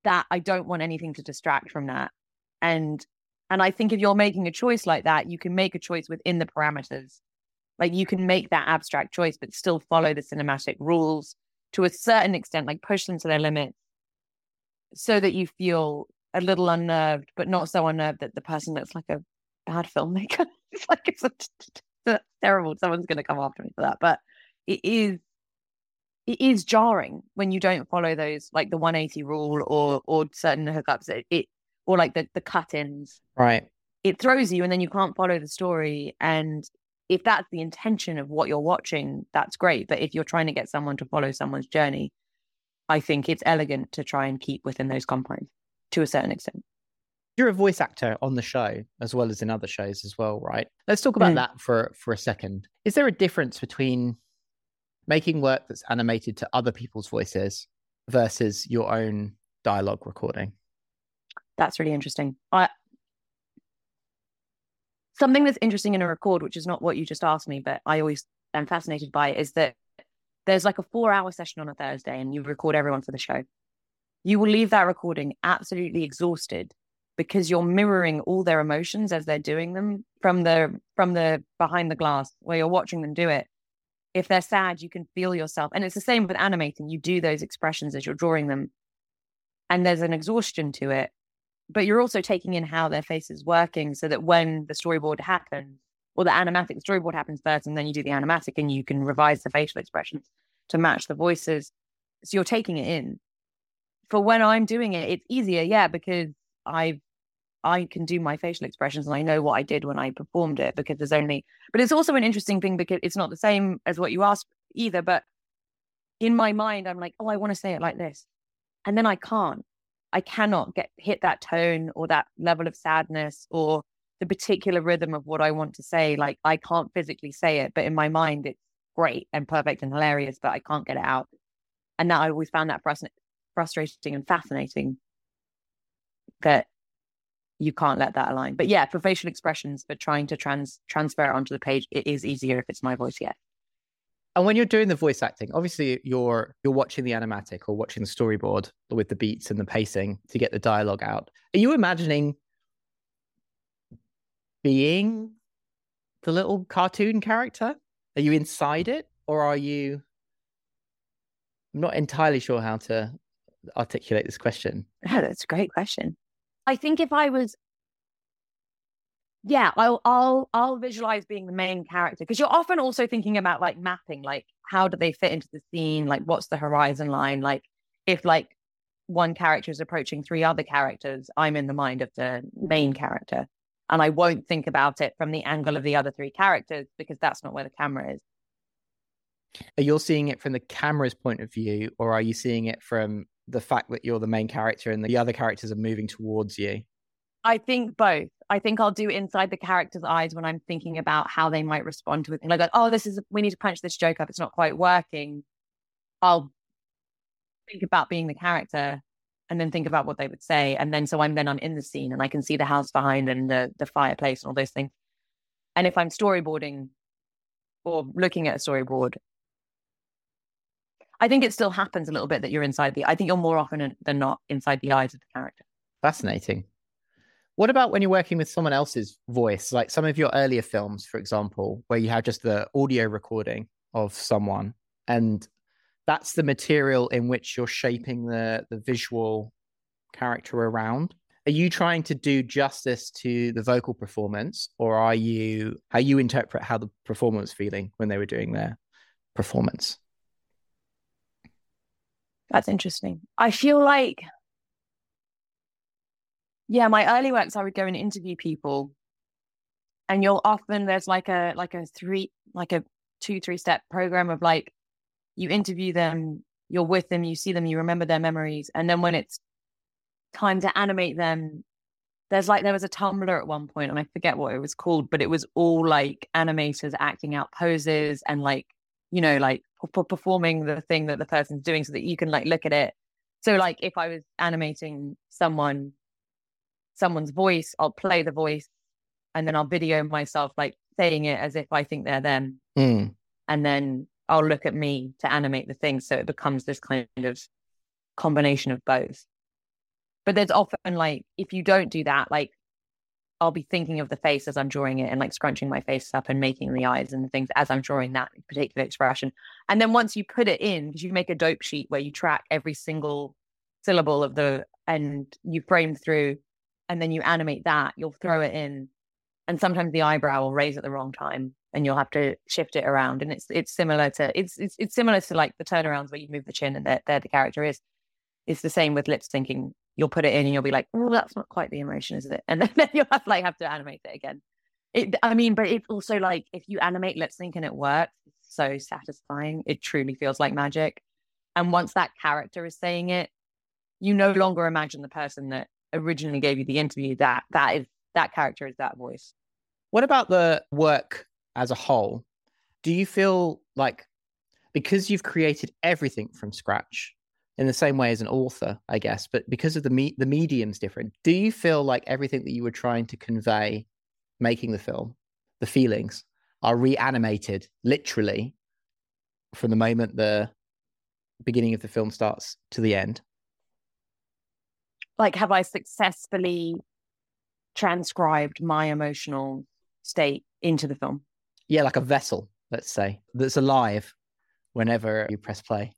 that I don't want anything to distract from that. And and I think if you're making a choice like that, you can make a choice within the parameters. Like you can make that abstract choice, but still follow the cinematic rules to a certain extent, like push them to their limits so that you feel a little unnerved, but not so unnerved that the person looks like a bad filmmaker. [LAUGHS] it's like it's, a, terrible. Someone's going to come after me for that, but it is it is jarring when you don't follow those like the 180 rule or or certain hookups. It, it or like the the cut-ins. Right. It throws you, and then you can't follow the story. And if that's the intention of what you're watching, that's great. But if you're trying to get someone to follow someone's journey, I think it's elegant to try and keep within those confines to a certain extent you're a voice actor on the show as well as in other shows as well, right? Let's talk about mm. that for for a second. Is there a difference between making work that's animated to other people's voices versus your own dialogue recording? That's really interesting. I something that's interesting in a record, which is not what you just asked me, but I always am fascinated by it, is that there's like a four hour session on a Thursday and you record everyone for the show. you will leave that recording absolutely exhausted because you're mirroring all their emotions as they're doing them from the from the behind the glass where you're watching them do it. If they're sad you can feel yourself and it's the same with animating. You do those expressions as you're drawing them and there's an exhaustion to it but you're also taking in how their face is working so that when the storyboard happens or the animatic storyboard happens first and then you do the animatic and you can revise the facial expressions to match the voices. So you're taking it in. For when i'm doing it it's easier yeah because i've I can do my facial expressions and I know what I did when I performed it because there's only, but it's also an interesting thing because it's not the same as what you asked either. But in my mind, I'm like, oh, I want to say it like this. And then I can't. I cannot get hit that tone or that level of sadness or the particular rhythm of what I want to say. Like I can't physically say it, but in my mind, it's great and perfect and hilarious, but I can't get it out. And that I always found that frustrating and fascinating that you can't let that align. But yeah, for facial expressions, for trying to trans transfer it onto the page, it is easier if it's my voice. Yeah. And when you're doing the voice acting, obviously you're you're watching the animatic or watching the storyboard with the beats and the pacing to get the dialogue out. Are you imagining being the little cartoon character? Are you inside it or are you I'm not entirely sure how to articulate this question. Yeah, that's a great question. I think if I was yeah, I'll I'll I'll visualize being the main character because you're often also thinking about like mapping, like how do they fit into the scene, like what's the horizon line, like if like one character is approaching three other characters, I'm in the mind of the main character, and I won't think about it from the angle of the other three characters because that's not where the camera is. Are you seeing it from the camera's point of view, or are you seeing it from the fact that you're the main character and the other characters are moving towards you? I think both. I think I'll do inside the character's eyes when I'm thinking about how they might respond to it. Like, oh, this is we need to punch this joke up. It's not quite working. I'll think about being the character and then think about what they would say. And then so I'm then I'm in the scene and I can see the house behind and the the fireplace and all those things. And if I'm storyboarding or looking at a storyboard, I think it still happens a little bit that you're inside the. I think you're more often than not inside the eyes of the character. Fascinating. What about when you're working with someone else's voice, like some of your earlier films, for example, where you have just the audio recording of someone, and that's the material in which you're shaping the the visual character around? Are you trying to do justice to the vocal performance, or are you how you interpret how the performer was feeling when they were doing their performance? That's interesting. I feel like, yeah, my early works, I would go and interview people, and you'll often there's like a like a three like a two three step program of like you interview them, you're with them, you see them, you remember their memories, and then when it's time to animate them, there's like there was a Tumblr at one point, and I forget what it was called, but it was all like animators acting out poses and like you know like performing the thing that the person's doing so that you can like look at it. So like if I was animating someone, someone's voice, I'll play the voice and then I'll video myself like saying it as if I think they're them. Mm. And then I'll look at me to animate the thing. So it becomes this kind of combination of both. But there's often like, if you don't do that, like I'll be thinking of the face as I'm drawing it and like scrunching my face up and making the eyes and the things as I'm drawing that particular expression. And then once you put it in, because you make a dope sheet where you track every single syllable of the and you frame through and then you animate that, you'll throw it in. And sometimes the eyebrow will raise at the wrong time and you'll have to shift it around. And it's it's similar to it's it's, it's similar to like the turnarounds where you move the chin and there the character is. It's the same with lip syncing you'll put it in and you'll be like, oh, that's not quite the emotion, is it? [LAUGHS] And then you'll have like have to animate it again. It, I mean, but it's also like if you animate lip sync and it works, it's so satisfying. It truly feels like magic. And once that character is saying it, you no longer imagine the person that originally gave you the interview. That that is that character is that voice. What about the work as a whole? Do you feel like because you've created everything from scratch, in the same way as an author, I guess, but because of the me- the medium's different. Do you feel like everything that you were trying to convey making the film, the feelings are reanimated literally from the moment the beginning of the film starts to the end? like have I successfully transcribed my emotional state into the film? Yeah, like a vessel, let's say, that's alive whenever you press play.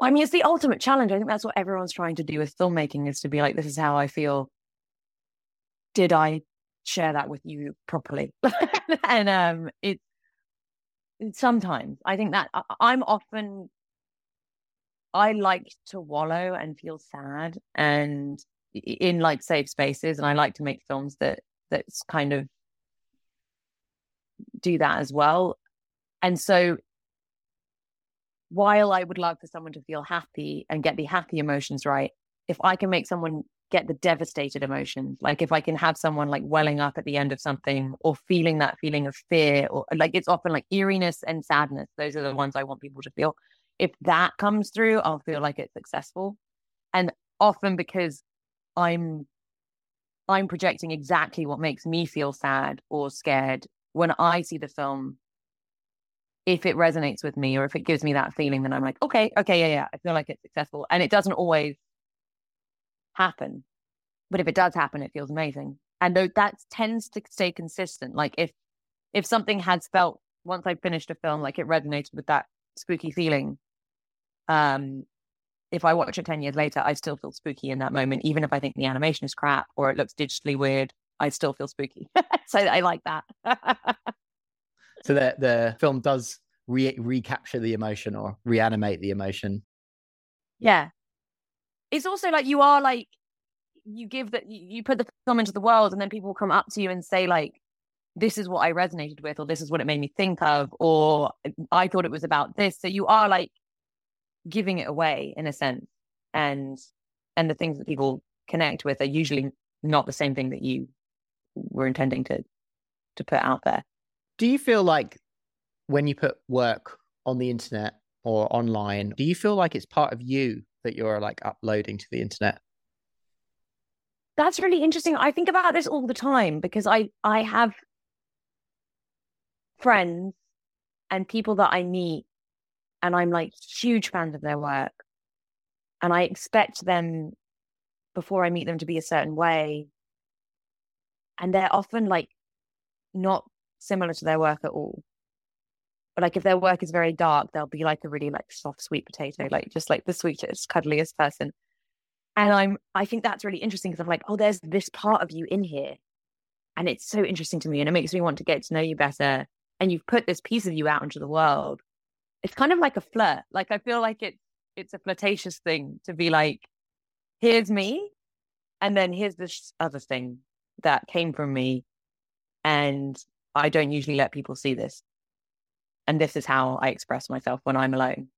I mean, it's the ultimate challenge. I think that's what everyone's trying to do with filmmaking is to be like, this is how I feel. Did I share that with you properly? [LAUGHS] and um, it sometimes I think that I'm often I like to wallow and feel sad and in like safe spaces and I like to make films that that's kind of do that as well. And so while I would love for someone to feel happy and get the happy emotions right, if I can make someone get the devastated emotions, like if I can have someone like welling up at the end of something or feeling that feeling of fear, or like it's often like eeriness and sadness. Those are the ones I want people to feel. If that comes through, I'll feel like it's successful. And often because I'm I'm projecting exactly what makes me feel sad or scared when I see the film if it resonates with me or if it gives me that feeling, then I'm like, okay, okay, yeah, yeah, I feel like it's successful. And it doesn't always happen. But if it does happen, it feels amazing. And though that tends to stay consistent. Like if if something has felt once I finished a film, like it resonated with that spooky feeling, um, if I watch it 10 years later, I still feel spooky in that moment, even if I think the animation is crap or it looks digitally weird, I still feel spooky. [LAUGHS] so I like that. [LAUGHS] so the the film does re- recapture the emotion or reanimate the emotion. Yeah. It's also like you are like you give that you put the film into the world and then people come up to you and say like this is what I resonated with or this is what it made me think of or I thought it was about this. So you are like giving it away in a sense. And and the things that people connect with are usually not the same thing that you were intending to to put out there. Do you feel like when you put work on the internet or online, do you feel like it's part of you that you're like uploading to the internet? That's really interesting. I think about this all the time because I I have friends and people that I meet and I'm like huge fans of their work. And I expect them before I meet them to be a certain way. And they're often like not similar to their work at all. But like if their work is very dark, they'll be like a really like soft sweet potato, like just like the sweetest, cuddliest person. And I'm I think that's really interesting because I'm like, oh, there's this part of you in here. And it's so interesting to me and it makes me want to get to know you better. And you've put this piece of you out into the world. It's kind of like a flirt. Like I feel like it's it's a flirtatious thing to be like, here's me, and then here's this other thing that came from me. And I don't usually let people see this. And this is how I express myself when I'm alone.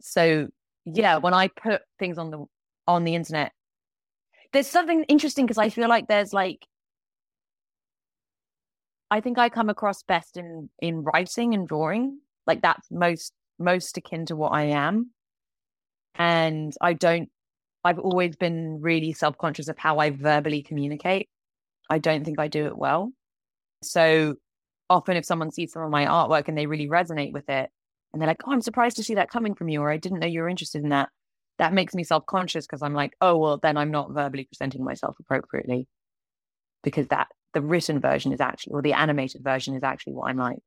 So yeah, when I put things on the on the internet, there's something interesting because I feel like there's like I think I come across best in in writing and drawing. Like that's most most akin to what I am. And I don't I've always been really self-conscious of how I verbally communicate. I don't think I do it well. So often if someone sees some of my artwork and they really resonate with it and they're like, oh, I'm surprised to see that coming from you, or I didn't know you were interested in that, that makes me self conscious because I'm like, oh, well, then I'm not verbally presenting myself appropriately because that the written version is actually, or the animated version is actually what I'm like.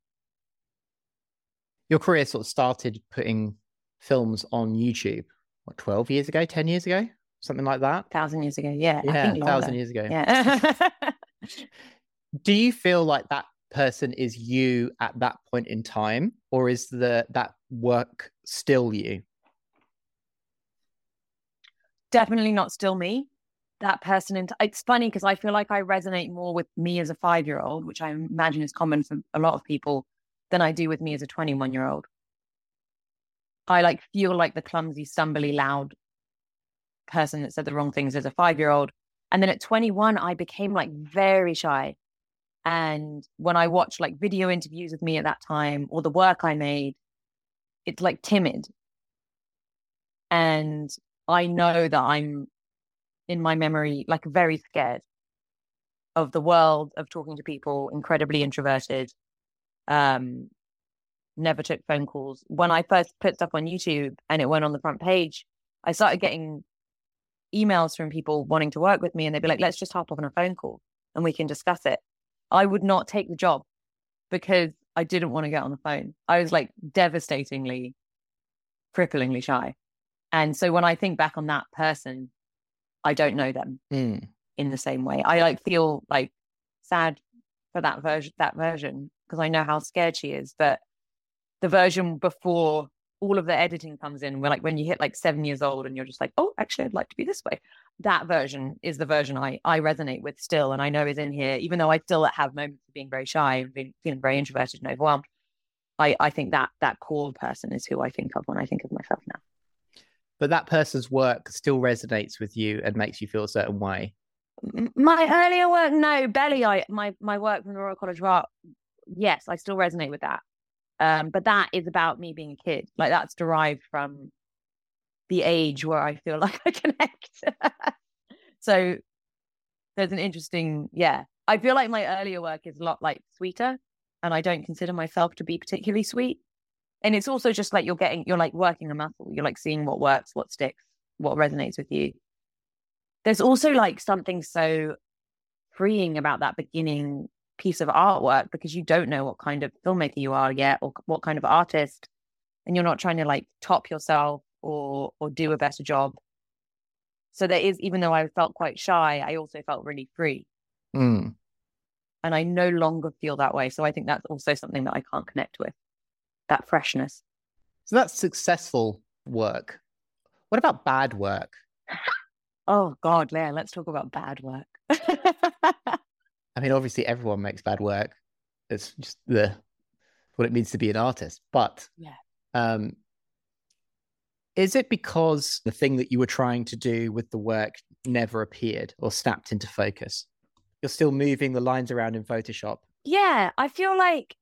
Your career sort of started putting films on YouTube, what, 12 years ago, 10 years ago, something like that? Thousand years ago. Yeah. Yeah, a thousand years ago. Yeah. [LAUGHS] [LAUGHS] [LAUGHS] Do you feel like that person is you at that point in time or is the that work still you? Definitely not still me. That person in t- it's funny because i feel like i resonate more with me as a five year old which i imagine is common for a lot of people than i do with me as a 21 year old i like feel like the clumsy stumbly loud person that said the wrong things as a five year old and then at 21 i became like very shy and when I watch like video interviews with me at that time or the work I made, it's like timid. And I know that I'm in my memory, like very scared of the world, of talking to people, incredibly introverted. Um, never took phone calls. When I first put stuff on YouTube and it went on the front page, I started getting emails from people wanting to work with me and they'd be like, let's just hop on a phone call and we can discuss it. I would not take the job because I didn't want to get on the phone. I was like devastatingly, cripplingly shy. And so when I think back on that person, I don't know them Mm. in the same way. I like feel like sad for that version that version because I know how scared she is. But the version before all of the editing comes in, where like when you hit like seven years old and you're just like, oh, actually, I'd like to be this way. That version is the version I I resonate with still, and I know is in here, even though I still have moments of being very shy and being, feeling very introverted and overwhelmed. I I think that that core person is who I think of when I think of myself now. But that person's work still resonates with you and makes you feel a certain way. My earlier work, no, Belly, I my my work from the Royal College of Art, yes, I still resonate with that. Um, but that is about me being a kid. Like that's derived from the age where I feel [LAUGHS] like I connect. so there's an interesting, yeah. I feel like my earlier work is a lot like sweeter, and I don't consider myself to be particularly sweet. And it's also just like you're getting, you're like working a muscle. You're like seeing what works, what sticks, what resonates with you there's also like something so freeing about that beginning piece of artwork because you don't know what kind of filmmaker you are yet or what kind of artist and you're not trying to like top yourself or or do a better job so there is even though i felt quite shy i also felt really free Mm. and i no longer feel that way so i think that's also something that i can't connect with that freshness So that's successful work. What about bad work? [LAUGHS] oh god Leah, let's talk about bad work [LAUGHS] I mean, obviously, everyone makes bad work. It's just the what it means to be an artist. But Yeah. um, is it because the thing that you were trying to do with the work never appeared or snapped into focus? You're still moving the lines around in Photoshop. Yeah, I feel like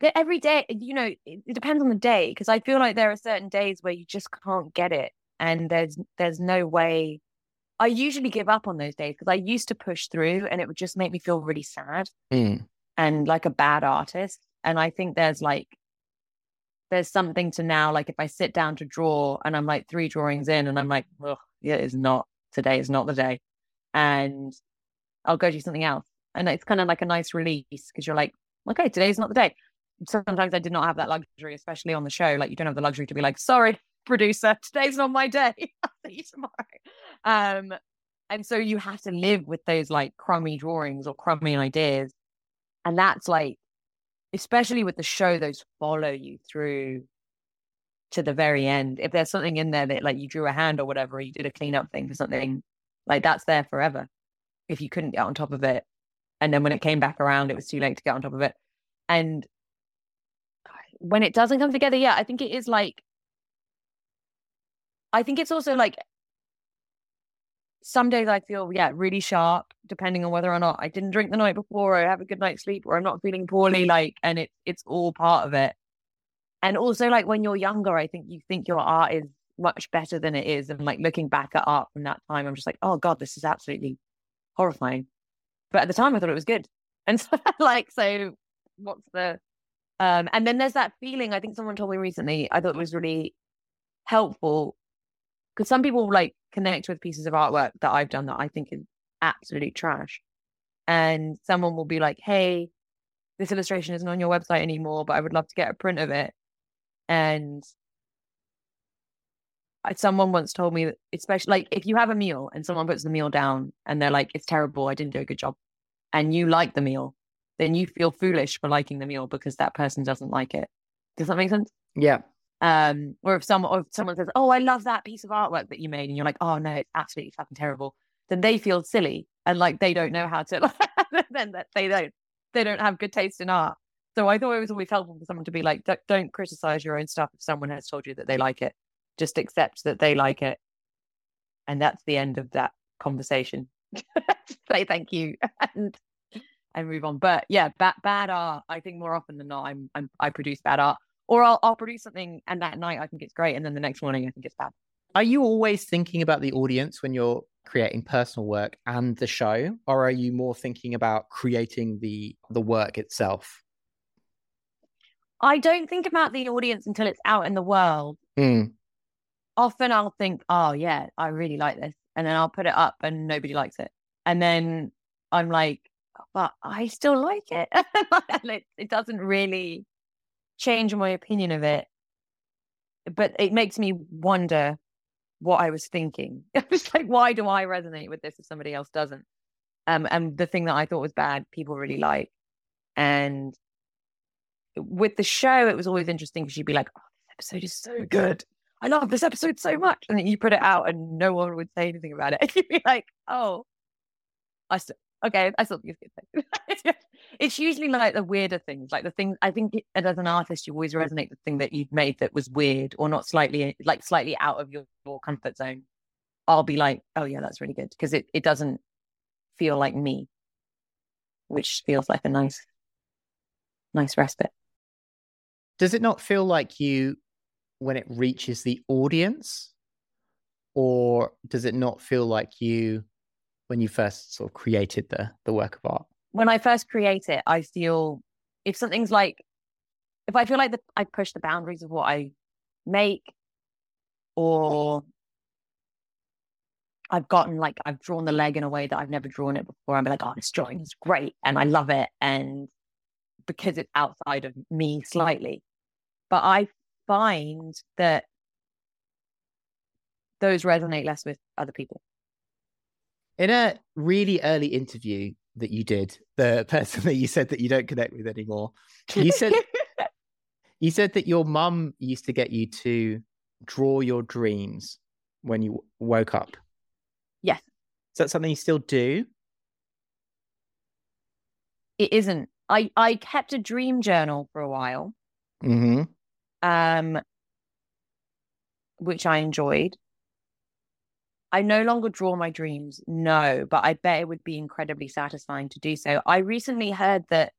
that every day, you know, it, depends on the day because I feel like there are certain days where you just can't get it, and there's there's no way. I usually give up on those days because I used to push through, and it would just make me feel really sad Mm. and like a bad artist. And I think there's like there's something to now, like if I sit down to draw and I'm like three drawings in, and I'm like, oh, yeah, it's not today is not the day, and I'll go do something else. And it's kind of like a nice release because you're like, okay, today's not the day. Sometimes I did not have that luxury, especially on the show. Like you don't have the luxury to be like, sorry, producer, today's not my day. [LAUGHS] I'll see you tomorrow. Um, and so you have to live with those like crummy drawings or crummy ideas. And that's like, especially with the show, those follow you through to the very end. If there's something in there that like you drew a hand or whatever, or you did a cleanup thing for something, like that's there forever. If you couldn't get on top of it. And then when it came back around, it was too late to get on top of it. And when it doesn't come together, yeah, I think it is like, I think it's also like some days I feel, yeah, really sharp, depending on whether or not I didn't drink the night before, or I have a good night's sleep, or I'm not feeling poorly, like, and it, it's all part of it. And also, like, when you're younger, I think you think your art is much better than it is. And like looking back at art from that time, I'm just like, oh God, this is absolutely horrifying. But at the time, I thought it was good. And so, [LAUGHS] like, so what's the, um, and then there's that feeling, I think someone told me recently, I thought it was really helpful because some people like connect with pieces of artwork that I've done that I think is absolute trash. And someone will be like, hey, this illustration isn't on your website anymore, but I would love to get a print of it. And someone once told me, especially like if you have a meal and someone puts the meal down and they're like, it's terrible, I didn't do a good job, and you like the meal, then you feel foolish for liking the meal because that person doesn't like it. Does that make sense? Yeah. Um, or if someone or if someone says, "Oh, I love that piece of artwork that you made," and you're like, "Oh no, it's absolutely fucking terrible," then they feel silly and like they don't know how to. [LAUGHS] then that they don't they don't have good taste in art. So I thought it was always helpful for someone to be like, "Don't, don't criticize your own stuff if someone has told you that they like it. Just accept that they like it, and that's the end of that conversation. [LAUGHS] Say thank you [LAUGHS] and and move on. But yeah, bad bad art. I think more often than not, I'm, I'm I produce bad art or I'll, I'll produce something and that night I think it's great and then the next morning I think it's bad. Are you always thinking about the audience when you're creating personal work and the show, or are you more thinking about creating the the work itself? I don't think about the audience until it's out in the world. Mm. often I'll think, oh yeah, I really like this. And then I'll put it up and nobody likes it. And then I'm like, but I still like it. [LAUGHS] it, it doesn't really change my opinion of it. But it makes me wonder what I was thinking. [LAUGHS] it's like, why do I resonate with this if somebody else doesn't? Um, and the thing that I thought was bad, people really like. And with the show, it was always interesting because you'd be like, oh, this episode is so good. I love this episode so much. And then you put it out and no one would say anything about it. And [LAUGHS] you'd be like, oh, I still, okay, I still think it's good. [LAUGHS] it's usually like the weirder things, like the things I think it, as an artist, you always resonate the thing that you've made that was weird or not slightly, like slightly out of your, your comfort zone. I'll be like, oh yeah, that's really good because it, it doesn't feel like me, which feels like a nice, nice respite. Does it not feel like you when it reaches the audience? Or does it not feel like you when you first sort of created the the work of art? When I first create it, I feel if something's like if I feel like the, I push the boundaries of what I make, or I've gotten like I've drawn the leg in a way that I've never drawn it before. I'm like, oh, this drawing is great, and I love it, and because it's outside of me slightly. But I find that those resonate less with other people. In a really early interview that you did, the [LAUGHS] person that you said that you don't connect with anymore, you said [LAUGHS] you said that your mum used to get you to draw your dreams when you woke up. Yes. Is that something you still do? It isn't. I I kept a dream journal for a while. Mm-hmm. Um which I enjoyed. I no longer draw my dreams, no, but I bet it would be incredibly satisfying to do so. I recently heard that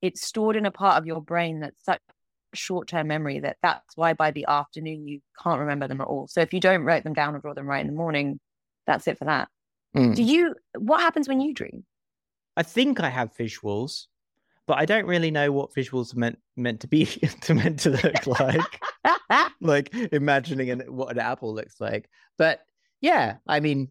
it's stored in a part of your brain that's such short-term memory that that's why by the afternoon you can't remember them at all. So if you don't write them down or draw them right in the morning, that's it for that. Mm. Do you? What happens when you dream? I think I have visuals, but I don't really know what visuals are meant meant to be [LAUGHS] to meant to look like. [LAUGHS] like imagining an, what an apple looks like. But yeah, I mean,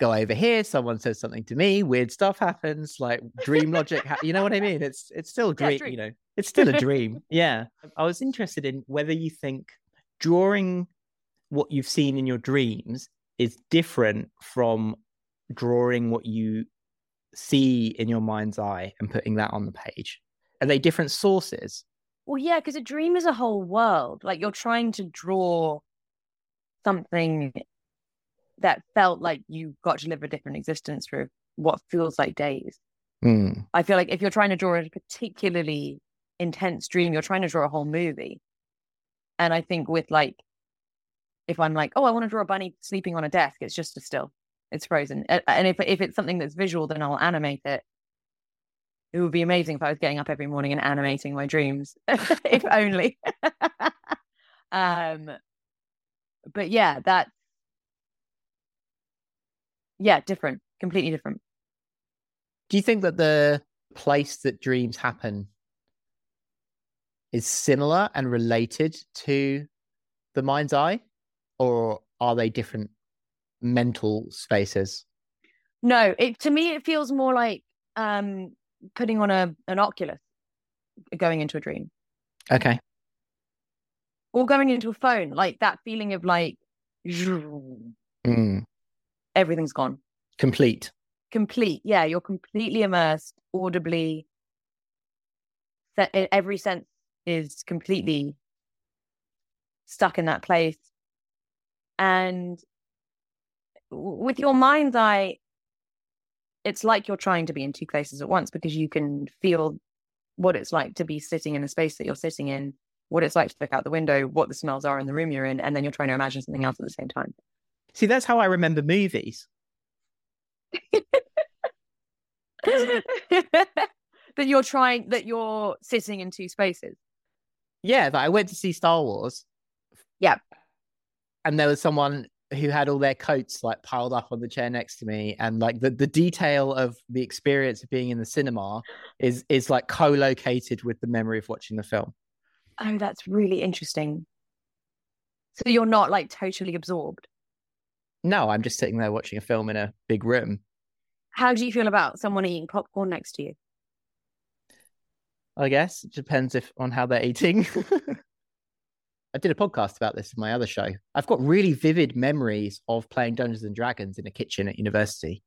go over here, someone says something to me, weird stuff happens, like dream logic. Ha- you know what I mean? It's it's still dream, yeah, dream. you know, it's still a dream. [LAUGHS] yeah. I was interested in whether you think drawing what you've seen in your dreams is different from drawing what you see in your mind's eye and putting that on the page. Are they different sources? Well, yeah, because a dream is a whole world. Like you're trying to draw something that felt like you got to live a different existence for what feels like days. Mm. I feel like if you're trying to draw a particularly intense dream, you're trying to draw a whole movie. And I think with like, if I'm like, oh, I want to draw a bunny sleeping on a desk, it's just a still, it's frozen. And if if it's something that's visual, then I'll animate it. It would be amazing if I was getting up every morning and animating my dreams, [LAUGHS] if only. [LAUGHS] um, but yeah, that's yeah, different, completely different. Do you think that the place that dreams happen is similar and related to the mind's eye, or are they different mental spaces? No, it to me it feels more like um putting on a an oculus going into a dream. Okay. Or going into a phone, like that feeling of like mm everything's gone. Complete. Complete. Yeah, you're completely immersed, audibly. Every sense is completely stuck in that place. And with your mind's eye, it's like you're trying to be in two places at once because you can feel what it's like to be sitting in the space that you're sitting in, what it's like to look out the window, what the smells are in the room you're in, and then you're trying to imagine something else at the same time. See, that's how I remember movies. [LAUGHS] that you're trying that you're sitting in two spaces. Yeah, that I went to see Star Wars. Yeah. And there was someone who had all their coats like piled up on the chair next to me and like the, the detail of the experience of being in the cinema is is like co-located with the memory of watching the film oh that's really interesting So you're not like totally absorbed. No, I'm just sitting there watching a film in a big room. How do you feel about someone eating popcorn next to you? I guess it depends if on how they're eating. [LAUGHS] I did a podcast about this in my other show. I've got really vivid memories of playing Dungeons and Dragons in a kitchen at university.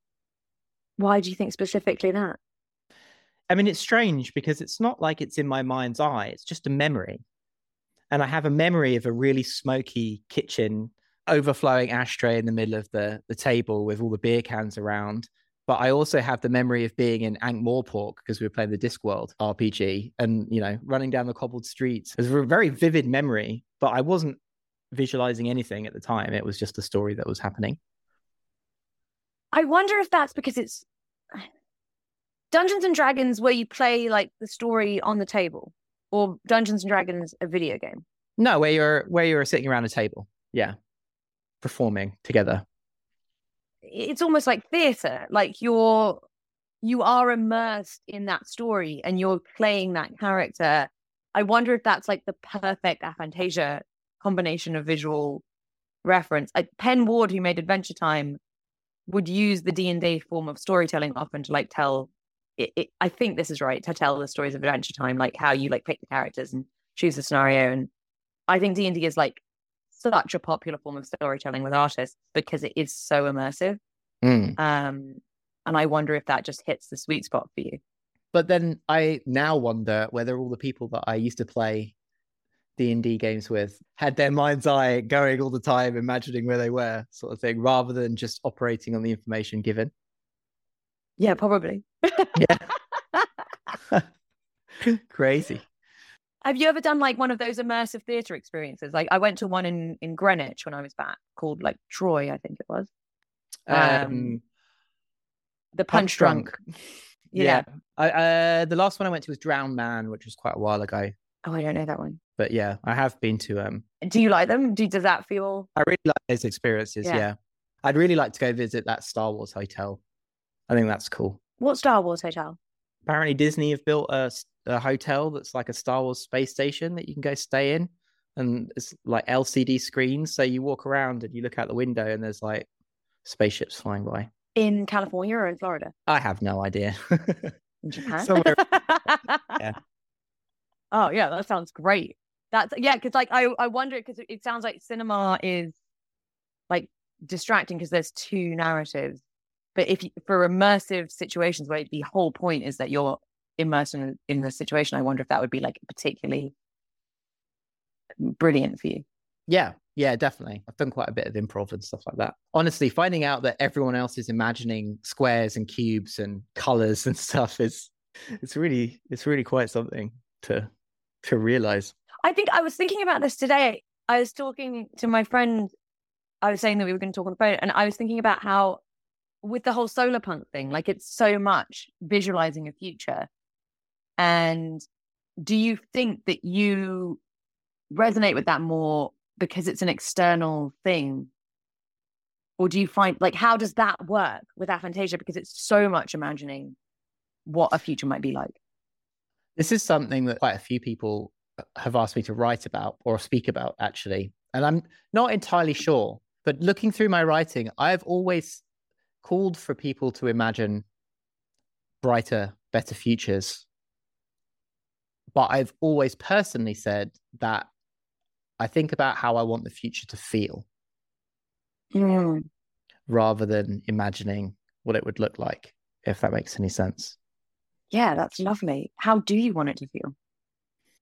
Why do you think specifically that? I mean, it's strange because it's not like it's in my mind's eye, it's just a memory. And I have a memory of a really smoky kitchen, overflowing ashtray in the middle of the, the table with all the beer cans around. But I also have the memory of being in Ankh Morpork because we were playing the Discworld RPG and, you know, running down the cobbled streets. It was a very vivid memory, but I wasn't visualizing anything at the time. It was just a story that was happening. I wonder if that's because it's Dungeons and Dragons where you play like the story on the table, or Dungeons and Dragons a video game. No, where you're where you're sitting around a table, yeah, performing together. It's almost like theater. Like you're you are immersed in that story and you're playing that character. I wonder if that's like the perfect aphantasia combination of visual reference. Like Pen Ward, who made Adventure Time, would use the D and D form of storytelling often to like tell. It, it, I think this is right to tell the stories of Adventure Time, like how you like pick the characters and choose the scenario. And I think D and D is like such a popular form of storytelling with artists because it is so immersive. Mm. Um, and I wonder if that just hits the sweet spot for you. But then I now wonder whether all the people that I used to play D and D games with had their mind's eye going all the time, imagining where they were, sort of thing, rather than just operating on the information given. Yeah, probably. Yeah. [LAUGHS] [LAUGHS] Crazy. Have you ever done like one of those immersive theatre experiences? Like I went to one in in Greenwich when I was back, called like Troy, I think it was. Um, The Punchdrunk. [LAUGHS] Yeah. I, uh, the last one I went to was Drowned Man, which was quite a while ago. Oh, I don't know that one. But yeah, I have been to. Um, Do you like them? Do does that feel? I really like those experiences. Yeah. Yeah. I'd really like to go visit that Star Wars hotel. I think that's cool. What Star Wars hotel? Apparently, Disney have built a hotel that's like a Star Wars space station that you can go stay in, and it's like LCD screens. So you walk around and you look out the window, and there's like spaceships flying by. In California or in Florida? I have no idea. [LAUGHS] In Japan? Somewhere- [LAUGHS] Yeah. Oh yeah, that sounds great. That's yeah, because like I I wonder because it, it sounds like cinema is like distracting because there's two narratives. But if you, for immersive situations where the whole point is that you're immersed in in the situation, I wonder if that would be like particularly brilliant for you. Yeah, yeah, definitely. I've done quite a bit of improv and stuff like that. Honestly, finding out that everyone else is imagining squares and cubes and colors and stuff is it's really it's really quite something to to realize. I think I was thinking about this today. I was talking to my friend. I was saying that we were going to talk on the phone, and I was thinking about how, with the whole solar punk thing, like it's so much visualizing a future. And do you think that you resonate with that more because it's an external thing? Or do you find, like, how does that work with aphantasia? Because it's so much imagining what a future might be like. This is something that quite a few people uh, have asked me to write about or speak about actually. And I'm not entirely sure, but looking through my writing, I've always called for people to imagine brighter, better futures. But I've always personally said that I think about how I want the future to feel rather than imagining what it would look like, if that makes any sense. Yeah, that's lovely. How do you want it to feel?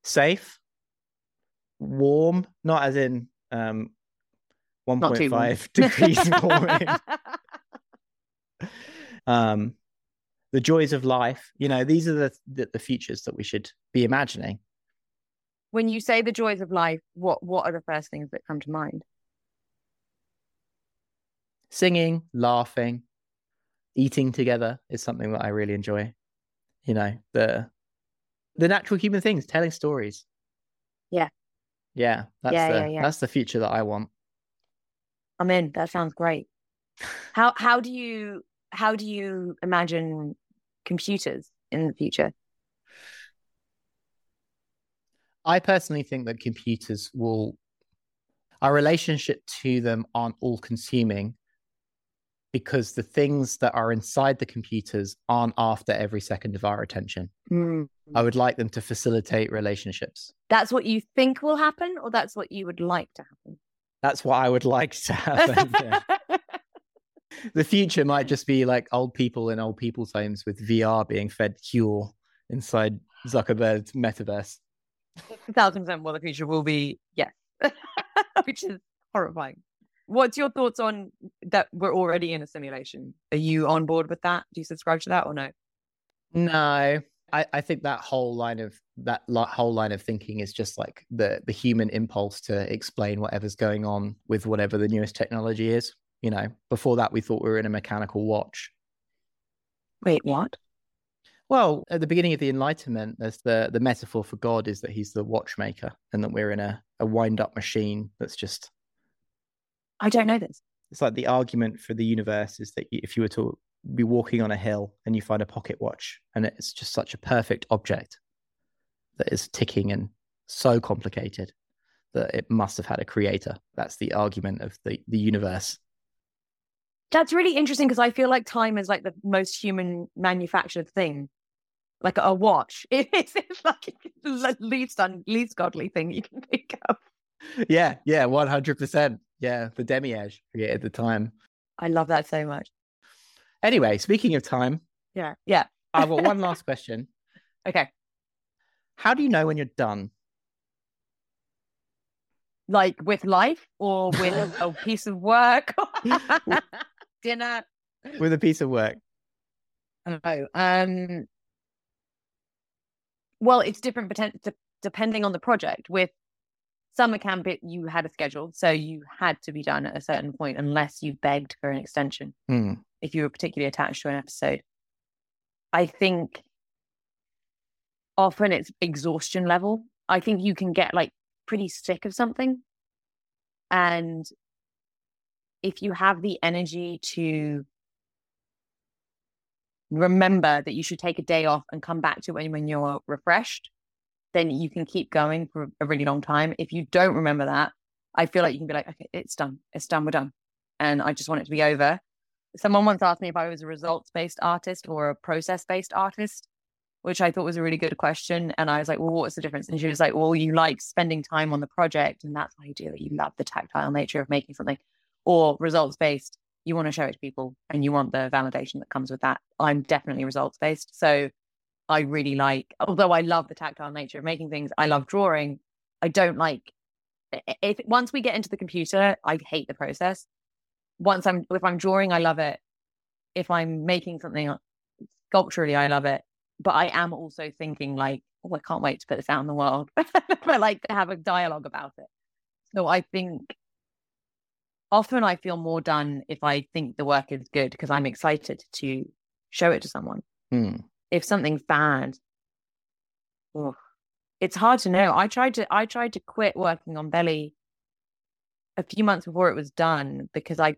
Safe, warm, not as in um, Not too warm. 1.5 degrees warming. [LAUGHS] [LAUGHS] um, the joys of life, you know, these are the, the the futures that we should be imagining. when you say the joys of life, what what are the first things that come to mind? Singing, laughing, eating together is something that I really enjoy. You know, the the natural human things, telling stories. Yeah. Yeah, that's Yeah, the yeah, yeah. that's the future that I want. I'm in. That sounds great. How how do you how do you imagine computers in the future? I personally think that computers will. our relationship to them aren't all consuming because the things that are inside the computers aren't after every second of our attention. Mm. I would like them to facilitate relationships. That's what you think will happen, or that's what you would like to happen? That's what I would like to [LAUGHS] happen. yeah. The future might just be like old people in old people's homes with VR being fed Huel inside Zuckerberg's metaverse. A thousand percent what the future will be, yes. [LAUGHS] Which is horrifying. What's your thoughts on that we're already in a simulation? Are you on board with that? Do you subscribe to that or no? No, I, I think that whole line of that whole line of thinking is just like the the human impulse to explain whatever's going on with whatever the newest technology is. You know, before that we thought we were in a mechanical watch. Wait, what? Well, at the beginning of the Enlightenment, there's the the metaphor for God is that he's the watchmaker, and that we're in a a wind up machine that's just. I don't know this. It's like the argument for the universe is that if you were to be walking on a hill and you find a pocket watch, and it's just such a perfect object that is ticking and so complicated that it must have had a creator. That's the argument of the the universe. That's really interesting because I feel like time is like the most human manufactured thing. Like a watch. [LAUGHS] It's, it's like the least un, least godly thing you can think of. Yeah, yeah, one hundred percent. Yeah, the demiurge created the time. I love that so much. Anyway, speaking of time, Yeah. Yeah. I've got one [LAUGHS] last question. Okay. How do you know when you're done? Like with life or with [LAUGHS] a piece of work? Dinner? With a piece of work. I. Um, well, it's different poten- depending on the project. With summer camp, it, you had a schedule, so you had to be done at a certain point unless you begged for an extension Hmm. if you were particularly attached to an episode. I think often it's exhaustion level. I think you can get like pretty sick of something. And if you have the energy to remember that you should take a day off and come back to it when you're refreshed, then you can keep going for a really long time. If you don't remember that, I feel like you can be like, okay, it's done. It's done. We're done. And I just want it to be over. Someone once asked me if I was a results based artist or a process based artist, which I thought was a really good question. And I was like, well, what's the difference? And she was like, well, you like spending time on the project. And that's the idea that you love the tactile nature of making something, or results based. You want to show it to people and you want the validation that comes with that. I'm definitely results based. So I really like, although I love the tactile nature of making things, I love drawing. I don't like if once we get into the computer, I hate the process. Once I'm if I'm drawing, I love it. If I'm making something uh, sculpturally, I love it. But I am also thinking like, oh, I can't wait to put this out in the world. [LAUGHS] I like to have a dialogue about it. So I think often I feel more done if I think the work is good because I'm excited to show it to someone. Hmm. If something's bad, oh, it's hard to know. I tried to I tried to quit working on Belly a few months before it was done because I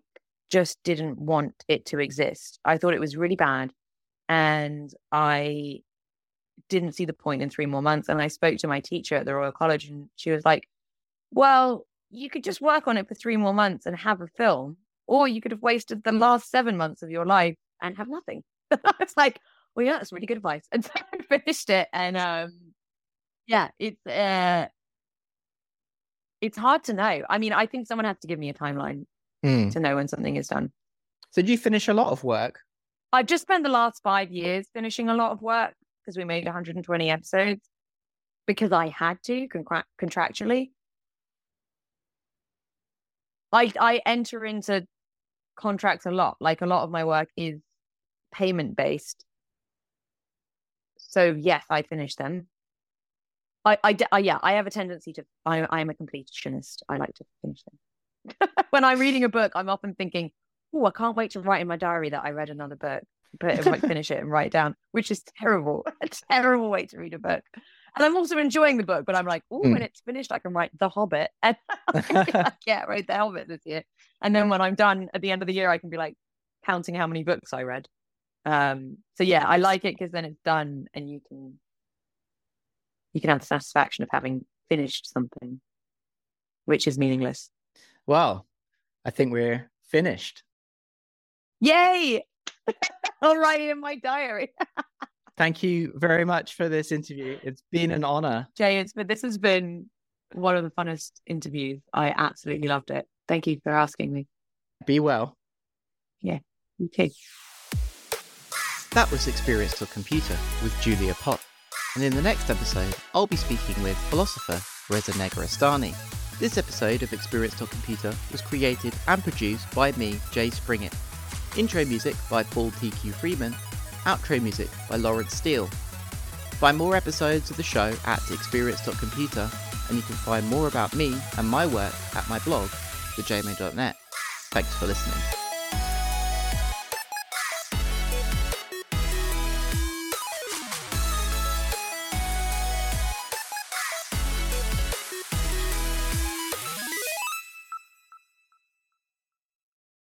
just didn't want it to exist. I thought it was really bad and I didn't see the point in three more months. And I spoke to my teacher at the Royal College and she was like, Well, you could just work on it for three more months and have a film, or you could have wasted the last seven months of your life and have nothing. [LAUGHS] it's like, well, yeah, that's really good advice. And [LAUGHS] so I finished it and um yeah, it's uh it's hard to know. I mean, I think someone has to give me a timeline Hmm. to know when something is done. So did you finish a lot of work? I've just spent the last five years finishing a lot of work because we made 120 episodes because I had to contra- contractually. I I enter into contracts a lot. Like a lot of my work is payment based. So yes, I finish them. i i yeah, I have a tendency to. I I am a completionist. I like to finish them. [LAUGHS] when I'm reading a book, I'm often thinking, "Oh, I can't wait to write in my diary that I read another book." But like [LAUGHS] finish it and write it down, which is terrible. [LAUGHS] A terrible way to read a book. And I'm also enjoying the book, but I'm like, oh, Mm. when it's finished, I can write The Hobbit. [LAUGHS] And I'll be like, yeah, I [LAUGHS] wrote The Hobbit this year. And then when I'm done at the end of the year, I can be like counting how many books I read. Um, so yeah, I like it because then it's done and you can you can have the satisfaction of having finished something, which is meaningless. Well, I think we're finished. Yay! [LAUGHS] I'll write it in my diary. Thank you very much for this interview. It's been an honor. Jay, it's been, this has been one of the funnest interviews. I absolutely loved it. Thank you for asking me. Be well. Yeah, you too. That was Experience.Computer with Julia Pott. And in the next episode, I'll be speaking with philosopher Reza Negarestani. This episode of Experience.Computer was created and produced by me, Jay Springett. Intro music by Paul TQ Freeman. Outro music by Lawrence Steele. Find more episodes of the show at experience.computer and you can find more about me and my work at my blog, thejaymo.net. Thanks for listening.